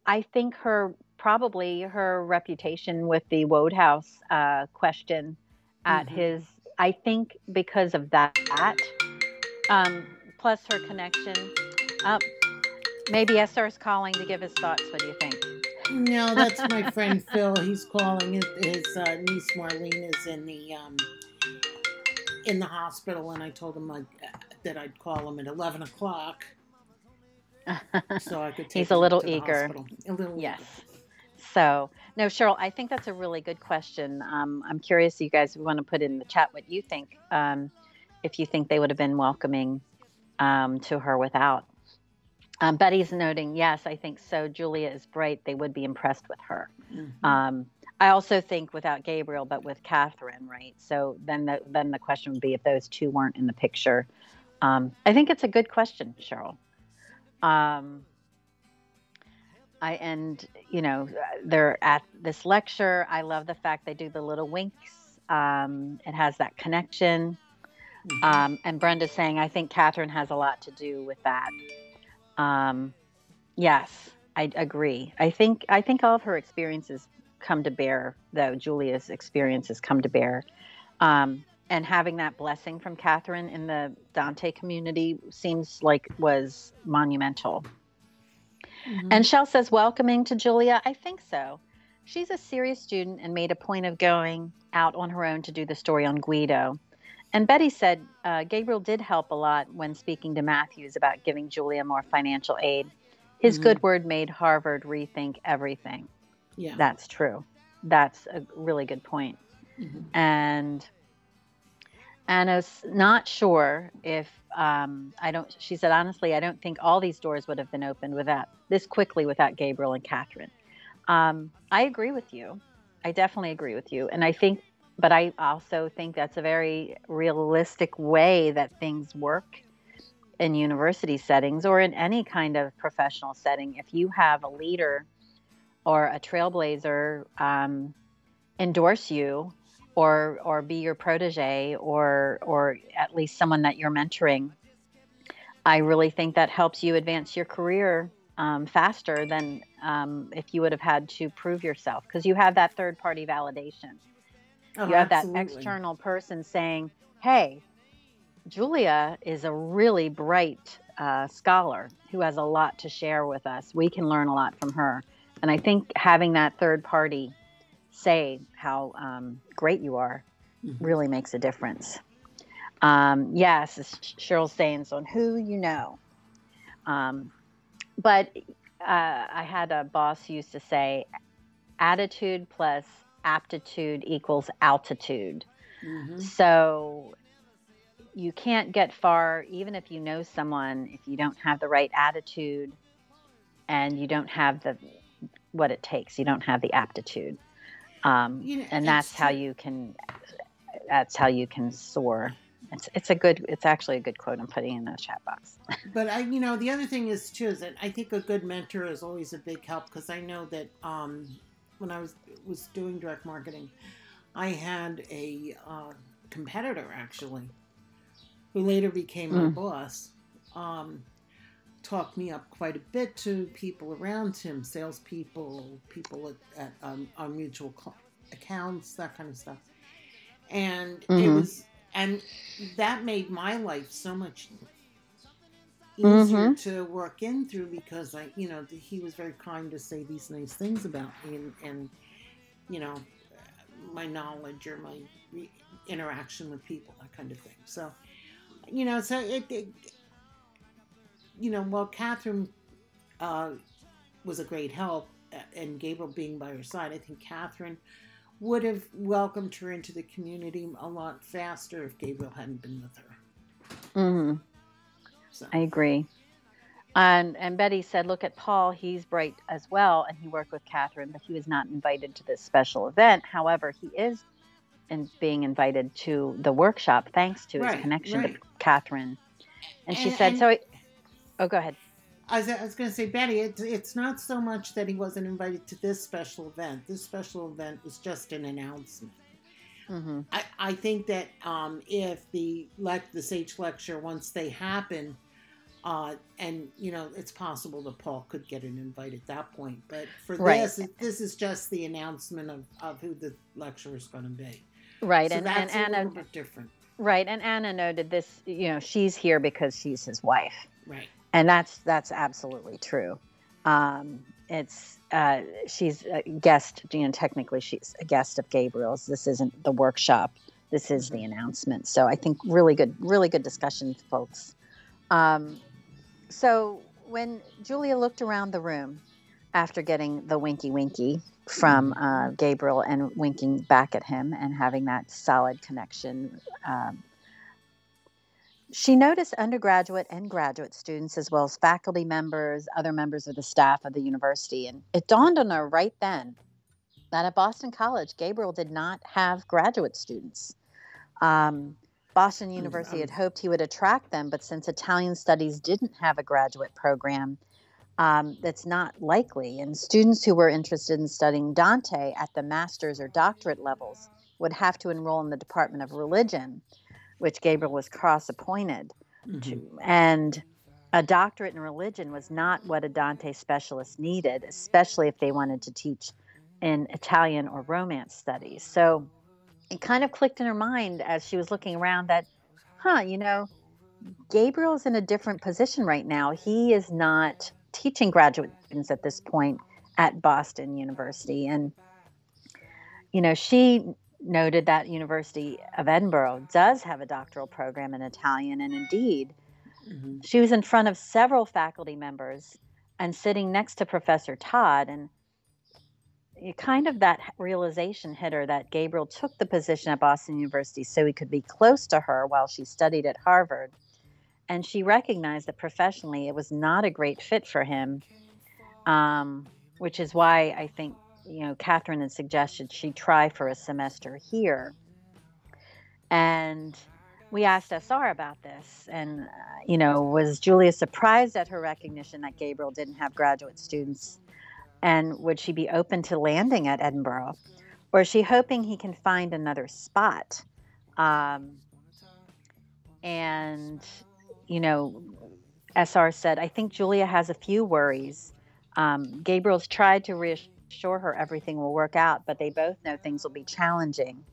I think her probably her reputation with the Wodehouse uh, question at Mhm. his. I think because of that, um, plus her connection. Uh, maybe SR's calling to give his thoughts. What do you think? No, that's my friend Phil. He's calling. His, his uh, niece Marlene is in the um, in the hospital, and I told him I'd, that I'd call him at eleven o'clock so I could take. He's a little eager. A little Yes. eager. So, no, Cheryl, I think that's a really good question. Um, I'm curious, you guys want to put in the chat what you think, um, if you think they would have been welcoming um, to her without. Um, Betty's noting, yes, I think so. Julia is bright. They would be impressed with her. Mhm. Um, I also think without Gabriel, but with Catherine, right? So then the then the question would be if those two weren't in the picture. Um, I think it's a good question, Cheryl. Um, I and you know they're at this lecture. I love the fact they do the little winks. Um, it has that connection. Mhm. Um, and Brenda's saying, I think Catherine has a lot to do with that. Um, yes, I agree. I think I think all of her experiences come to bear, though Julia's experiences come to bear. Um, and having that blessing from Catherine in the Dante community seems like was monumental. Mhm. And Shell says, welcoming to Julia. I think so. She's a serious student and made a point of going out on her own to do the story on Guido. And Betty said uh, Gabriel did help a lot when speaking to Matthews about giving Julia more financial aid. His Mhm. good word made Harvard rethink everything. yeah. That's true. That's a really good point. Mhm. And Anna's not sure if um, I don't. She said honestly, I don't think all these doors would have been opened without this quickly without Gabriel and Catherine. Um, I agree with you. I definitely agree with you, and I think, but I also think that's a very realistic way that things work in university settings or in any kind of professional setting. If you have a leader or a trailblazer um, endorse you or or be your protege or or at least someone that you're mentoring i really think that helps you advance your career um, faster than um, if you would have had to prove yourself because you have that third party validation Oh, you have that external person saying hey julia is a really bright uh, scholar who has a lot to share with us we can learn a lot from her and i think having that third party say how um, great you are Mhm. really makes a difference. Um, yes, as Cheryl's saying, so on who you know. Um, but uh, I had a boss used to say, attitude plus aptitude equals altitude. Mhm. So you can't get far, even if you know someone, if you don't have the right attitude and you don't have the what it takes. You don't have the aptitude, um, You know, and that's how you can. That's how you can soar. It's it's a good. It's actually a good quote. I'm putting in the chat box. But I, you know, the other thing is too is that I think a good mentor is always a big help because I know that um, when I was was doing direct marketing, I had a uh, competitor actually, who later became my Mm. boss. Um, talked me up quite a bit to people around him, salespeople, people at, at um, our mutual accounts, that kind of stuff. And it Mhm. was, and that made my life so much easier Mhm. to work in through because I, you know, he was very kind to say these nice things about me and, and you know, my knowledge or my re- interaction with people, that kind of thing. So, you know, so it, it you know, while Catherine uh, was a great help uh, and Gabriel being by her side, I think Catherine would have welcomed her into the community a lot faster if Gabriel hadn't been with her. hmm So, I agree. And and Betty said, "Look at Paul. He's bright as well, and he worked with Catherine, but he was not invited to this special event. However, he is in being invited to the workshop thanks to his Right, connection to. Catherine." And she said, and- "So, it, oh, go ahead." I was, I was going to say, Betty, it's, it's not so much that he wasn't invited to this special event. This special event was just an announcement. hmm I, I think that um, if the lec- the sage lecture once they happen, uh, and you know it's possible that Paul could get an invite at that point. But for Right. this, this is just the announcement of, of who the lecturer is going to be. Right, so and, and Anna, bit different, right, and Anna noted this. You know, she's here because she's his wife, right? and that's that's absolutely true. Um, it's uh, she's a guest. You know, technically she's a guest of Gabriel's. This isn't the workshop. This is the announcement. So I think really good, really good discussion, folks. Um, so when Julia looked around the room after getting the winky winky from uh, Gabriel and winking back at him and having that solid connection, um, she noticed undergraduate and graduate students, as well as faculty members, other members of the staff of the university. And it dawned on her right then that at Boston College, Gabriel did not have graduate students. Um, Boston University had hoped he would attract them, but since Italian studies didn't have a graduate program, um, that's not likely. And students who were interested in studying Dante at the master's or doctorate levels would have to enroll in the Department of Religion, which Gabriel was cross appointed Mhm. to. And a doctorate in religion was not what a Dante specialist needed, especially if they wanted to teach in Italian or Romance studies. So it kind of clicked in her mind as she was looking around that, huh, you know, Gabriel's in a different position right now. He is not teaching graduate students at this point at Boston University. And, you know, she noted that University of Edinburgh does have a doctoral program in Italian. And indeed, Mhm. she was in front of several faculty members and sitting next to Professor Todd. And kind of that realization hit her that Gabriel took the position at Boston University so he could be close to her while she studied at Harvard. And she recognized that professionally it was not a great fit for him, um, which is why I think, you know, Catherine had suggested she try for a semester here. And we asked SR about this. And, uh, you know, was Julia surprised at her recognition that Gabriel didn't have graduate students? And would she be open to landing at Edinburgh? Or is she hoping he can find another spot? Um, and, you know, SR said, I think Julia has a few worries. Um, Gabriel's tried to reassure her everything will work out, but they both know things will be challenging.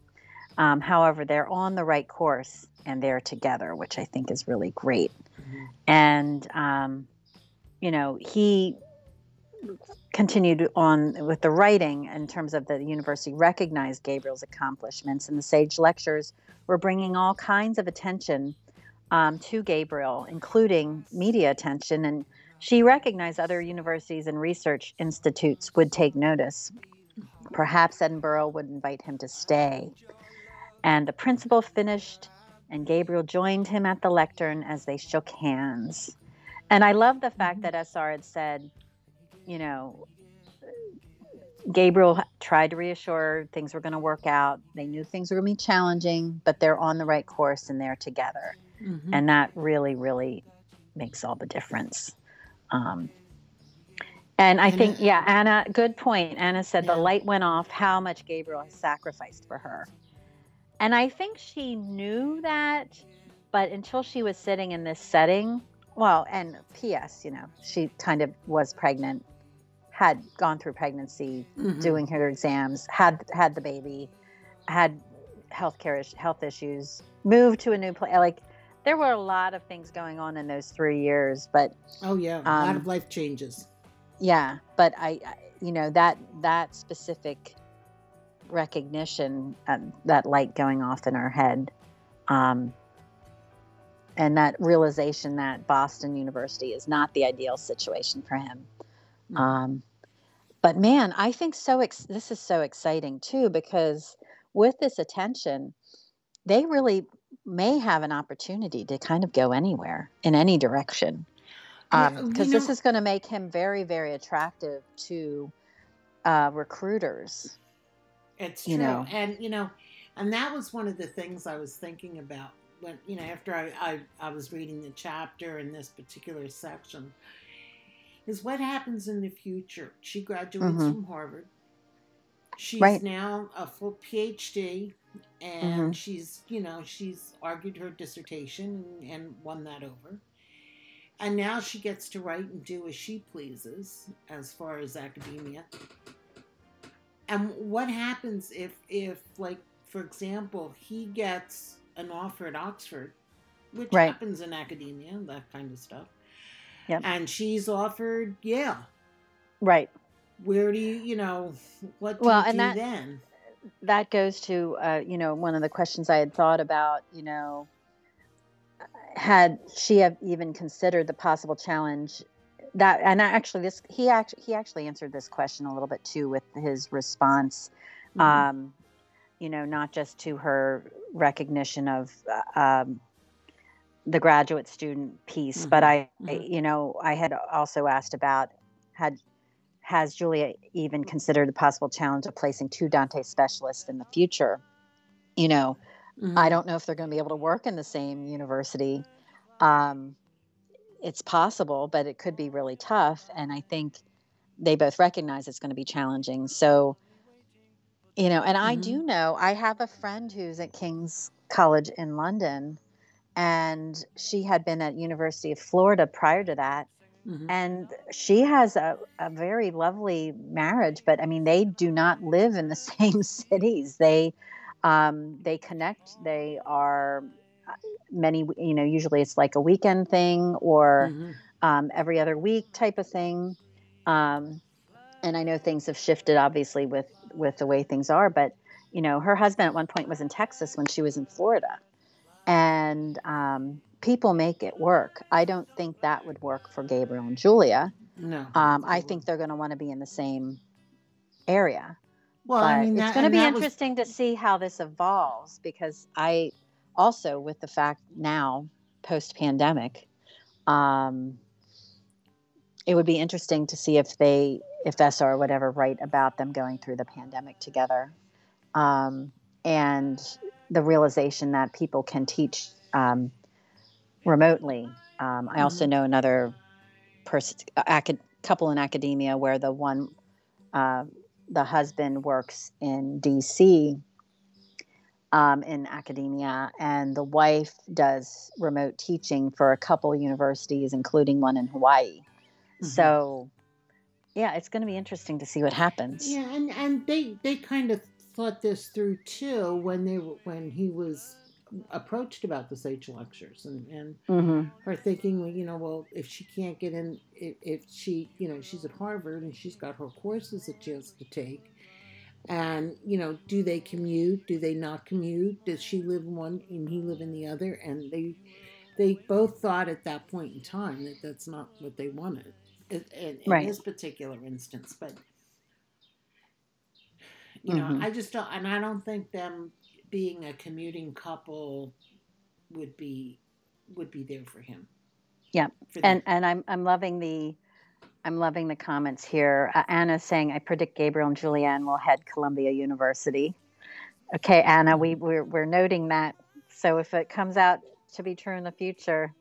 Um, however, they're on the right course and they're together, which I think is really great. Mhm. And, um, you know, he continued on with the writing in terms of the university recognized Gabriel's accomplishments, and the Sage lectures were bringing all kinds of attention um, to Gabriel, including media attention. And she recognized other universities and research institutes would take notice. Perhaps Edinburgh would invite him to stay. And the principal finished, and Gabriel joined him at the lectern as they shook hands. And I love the fact that SR had said, you know, Gabriel tried to reassure her things were going to work out. They knew things were going to be challenging, but they're on the right course and they're together. Mhm. And that really, really makes all the difference. Um, and I think, yeah, Anna, good point. Anna said Yeah. the light went off, how much Gabriel has sacrificed for her. And I think she knew that, but until she was sitting in this setting, well, and P.S., you know, she kind of was pregnant, had gone through pregnancy, Mhm. doing her exams, had had the baby, had healthcare is- health issues, moved to a new place. Like there were a lot of things going on in those three years, but Oh yeah, a lot Um, of life changes. yeah, but I, I you know, that that specific recognition, um, that light going off in her head, um, and that realization that Boston University is not the ideal situation for him. Mhm. Um, but man, I think so. Ex- this is so exciting too because with this attention, they really may have an opportunity to kind of go anywhere in any direction. Yeah, Because you this is going to make him very, very attractive to uh, recruiters. It's you true, know. and you know, and that was one of the things I was thinking about when you know after I I, I was reading the chapter in this particular section is what happens in the future. She graduates Mhm. from Harvard. She's Right. now a full PhD and Mhm. she's you know she's argued her dissertation and, and won that over and now she gets to write and do as she pleases as far as academia and what happens if if like for example he gets an offer at oxford which Right. happens in academia that kind of stuff Yep. and she's offered yeah Right. where do you you know what do Well, you and do that- then that goes to uh, you know one of the questions I had thought about. You know, had she have even considered the possible challenge that, and I actually this he actually he actually answered this question a little bit too with his response. Mhm. Um, you know, not just to her recognition of uh, um, the graduate student piece, but Mhm, I, mhm. you know, I had also asked about had has Julia even considered the possible challenge of placing two Dante specialists in the future? You know, Mhm. I don't know if they're going to be able to work in the same university. Um, it's possible, but it could be really tough. And I think they both recognize it's going to be challenging. So, you know, and I do know I have a friend who's at King's College in London, and she had been at University of Florida prior to that Mhm. and she has a, a very lovely marriage but i mean they do not live in the same cities they um, they connect they are uh, many you know usually it's like a weekend thing or Mhm. um, every other week type of thing um, and i know things have shifted obviously with with the way things are but you know her husband at one point was in texas when she was in florida and um, people make it work. I don't think that would work for gabriel and julia. No. um, i think they're going to want to be in the same area Well, but I mean, it's going to be that was- interesting to see how this evolves because I also, with the fact now post pandemic, um, it would be interesting to see if they, if SR or whatever, write about them going through the pandemic together, um, and the realization that people can teach um, remotely. Um, I also know another person, acad- couple in academia where the one. Uh, the husband works in DC um, in academia, and the wife does remote teaching for a couple universities, including one in Hawaii. Mhm. So, yeah, it's going to be interesting to see what happens. Yeah, and and they they kind of thought this through too when they were when he was approached about the Sage lectures and and hmm her thinking, well, you know, well, if she can't get in, if, if she, you know, she's at Harvard and she's got her courses that she has to take, and you know, do they commute? Do they not commute? Does she live in one and he live in the other? And they, they both thought at that point in time that that's not what they wanted, in, in, in Right. this particular instance. But you know, Mhm. I just don't, and I don't think them being a commuting couple would be would be there for him. Yeah, For. And and I'm I'm loving the I'm loving the comments here. Uh, Anna's saying I predict Gabriel and Julianne will head Columbia University. Okay, Anna, we we're, we're noting that. So if it comes out to be true in the future,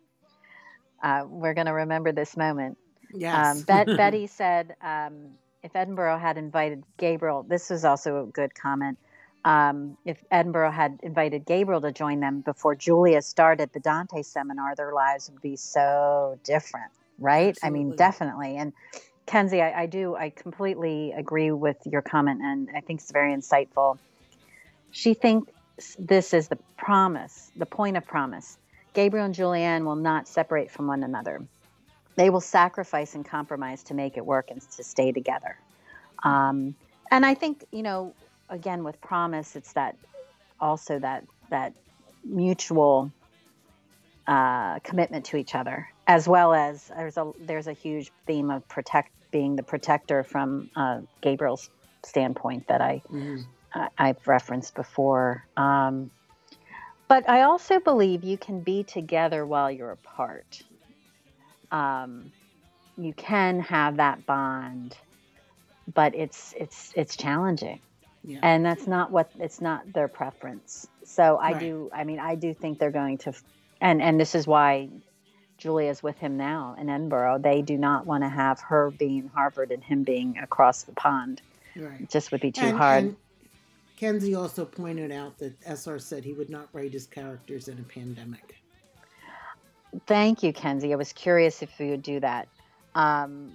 uh, we're going to remember this moment. Yes. Um, Bet, Betty said um, if Edinburgh had invited Gabriel, this was also a good comment. Um, if Edinburgh had invited Gabriel to join them before Julia started the Dante seminar, their lives would be so different, right? I mean, definitely. And Kenzie, I, I do, I completely agree with your comment, and I think it's very insightful. She thinks this is the promise, the point of promise. Gabriel and Julianne will not separate from one another they will sacrifice and compromise to make it work and to stay together. Um, and I think you know, again with promise, it's that also that that mutual uh, commitment to each other, as well as there's a there's a huge theme of protect being the protector from uh, Gabriel's standpoint that I Mhm. I- I've referenced before. Um, but I also believe you can be together while you're apart. Um, you can have that bond, but it's it's it's challenging, Yeah. and that's not what it's not their preference. So I Right. do. I mean, I do think they're going to, and and this is why Julia's with him now in Edinburgh. They do not want to have her being Harvard and him being across the pond. right. It just would be too And- hard. and Kenzie also pointed out that SR said he would not write his characters in a pandemic. Thank you, Kenzie. I was curious if you would do that. Um,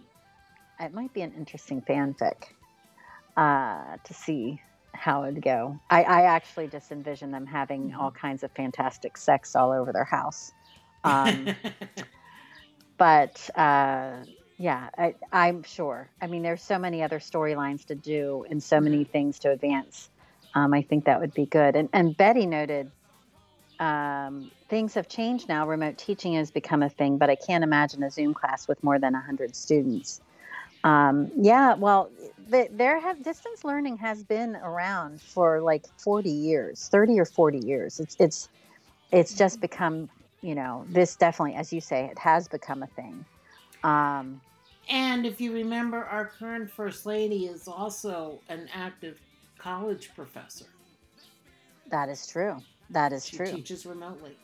it might be an interesting fanfic uh, to see how it'd go. I, I actually just envision them having all kinds of fantastic sex all over their house. Um, but uh, yeah, I, I'm sure. I mean, there's so many other storylines to do and so many things to advance. Um, I think that would be good. And, and Betty noted um, things have changed now. Remote teaching has become a thing, but I can't imagine a Zoom class with more than 100 students. Um, yeah, well, the, there have distance learning has been around for like 40 years, 30 or 40 years. It's it's it's just become, you know, this definitely, as you say, it has become a thing. Um, and if you remember, our current first lady is also an active college professor. That is true. That is she true. She teaches remotely.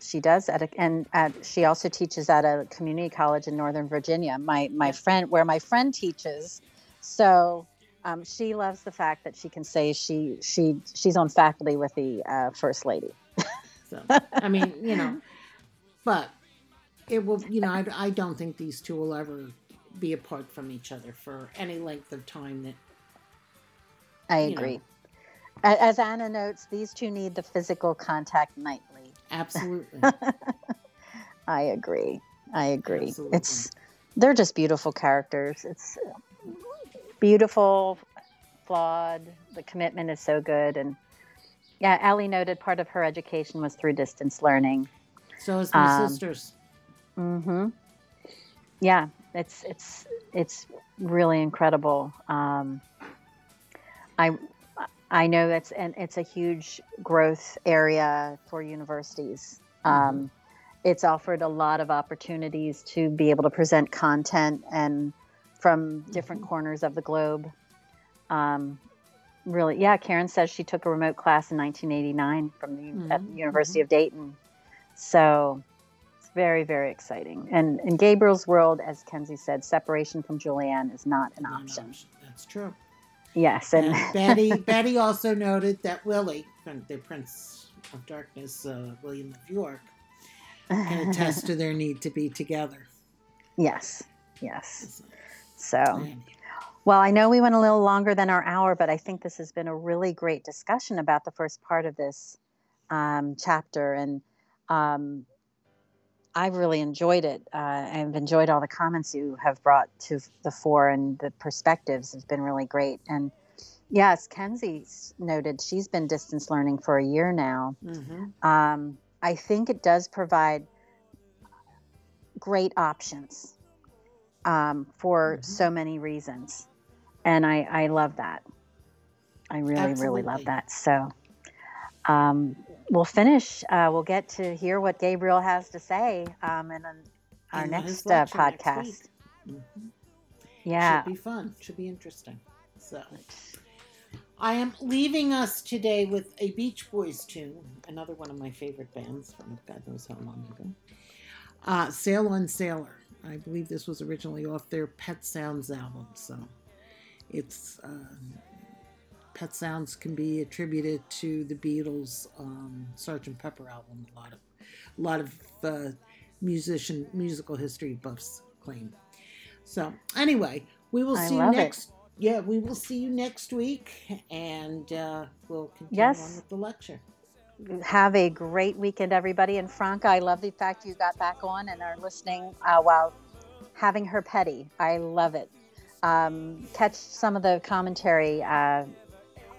She does at a, and at, she also teaches at a community college in Northern Virginia. My my friend, where my friend teaches, so um, she loves the fact that she can say she she she's on faculty with the uh, first lady. So I mean, you know, but it will. You know, I, I don't think these two will ever be apart from each other for any length of time. That I You know. As Anna notes, these two need the physical contact nightly. absolutely. I agree. I agree. Absolutely. It's they're just beautiful characters. It's beautiful, flawed. The commitment is so good, and yeah, Ellie noted part of her education was through distance learning. So is my Um, sisters. hmm Yeah, it's it's it's really incredible. Um, I I know it's and it's a huge growth area for universities. Um, it's offered a lot of opportunities to be able to present content and from different corners of the globe. Um, really, yeah. Karen says she took a remote class in 1989 from the at the Mhm, University of Dayton. So it's very, very exciting. And in Gabriel's world, as Kenzie said, separation from Julianne is Not an option. That's true. Yes, and And Betty Betty also noted that Willie, the Prince of Darkness, uh, William of York, can attest to their need to be together. yes, yes. So, well, I know we went a little longer than our hour, but I think this has been a really great discussion about the first part of this um, chapter, and um, I've really enjoyed it. Uh, I've enjoyed all the comments you have brought to the fore, and the perspectives has been really great. And yes, Kenzie noted she's been distance learning for a year now. Mhm. um, I think it does provide great options um, for Mhm. so many reasons. And I, I love that. I really, really love that. So um, we'll finish. Uh, we'll get to hear what Gabriel has to say um, in an, our his next uh, next podcast. week. Mhm. yeah. Should be fun. Should be interesting. So, I am leaving us today with a Beach Boys tune, another one of my favorite bands from God knows how long ago. Uh, Sail on Sailor. I believe this was originally off their Pet Sounds album. So, it's uh, Pet Sounds can be attributed to the Beatles' um, Sgt. Pepper album. A lot of, a lot of uh, musician musical history buffs claim. So anyway, we will I see you love it. next. Yeah, we will see you next week, and uh, we'll continue Yes. on with the lecture. have a great weekend, everybody. And Franca, I love the fact you got back on and are listening uh, while having her petty. I love it. Um, catch some of the commentary uh,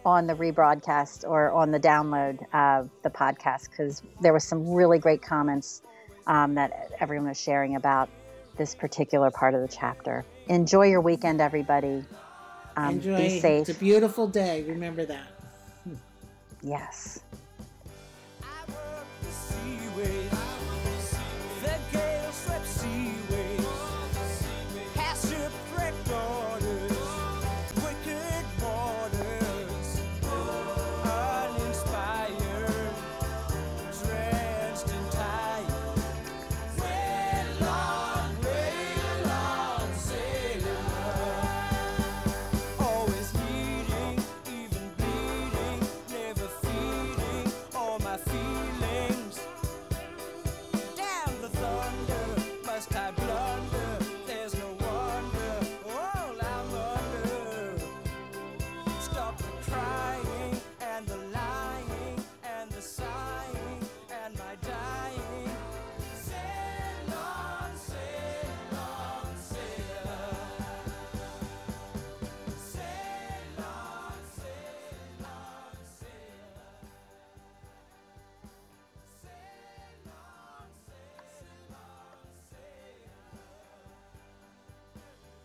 on the rebroadcast or on the download of the podcast because there was some really great comments um, that everyone was sharing about this particular part of the chapter. Enjoy your weekend, everybody. Um, Enjoy. Be safe. It's a beautiful day. Remember that. yes.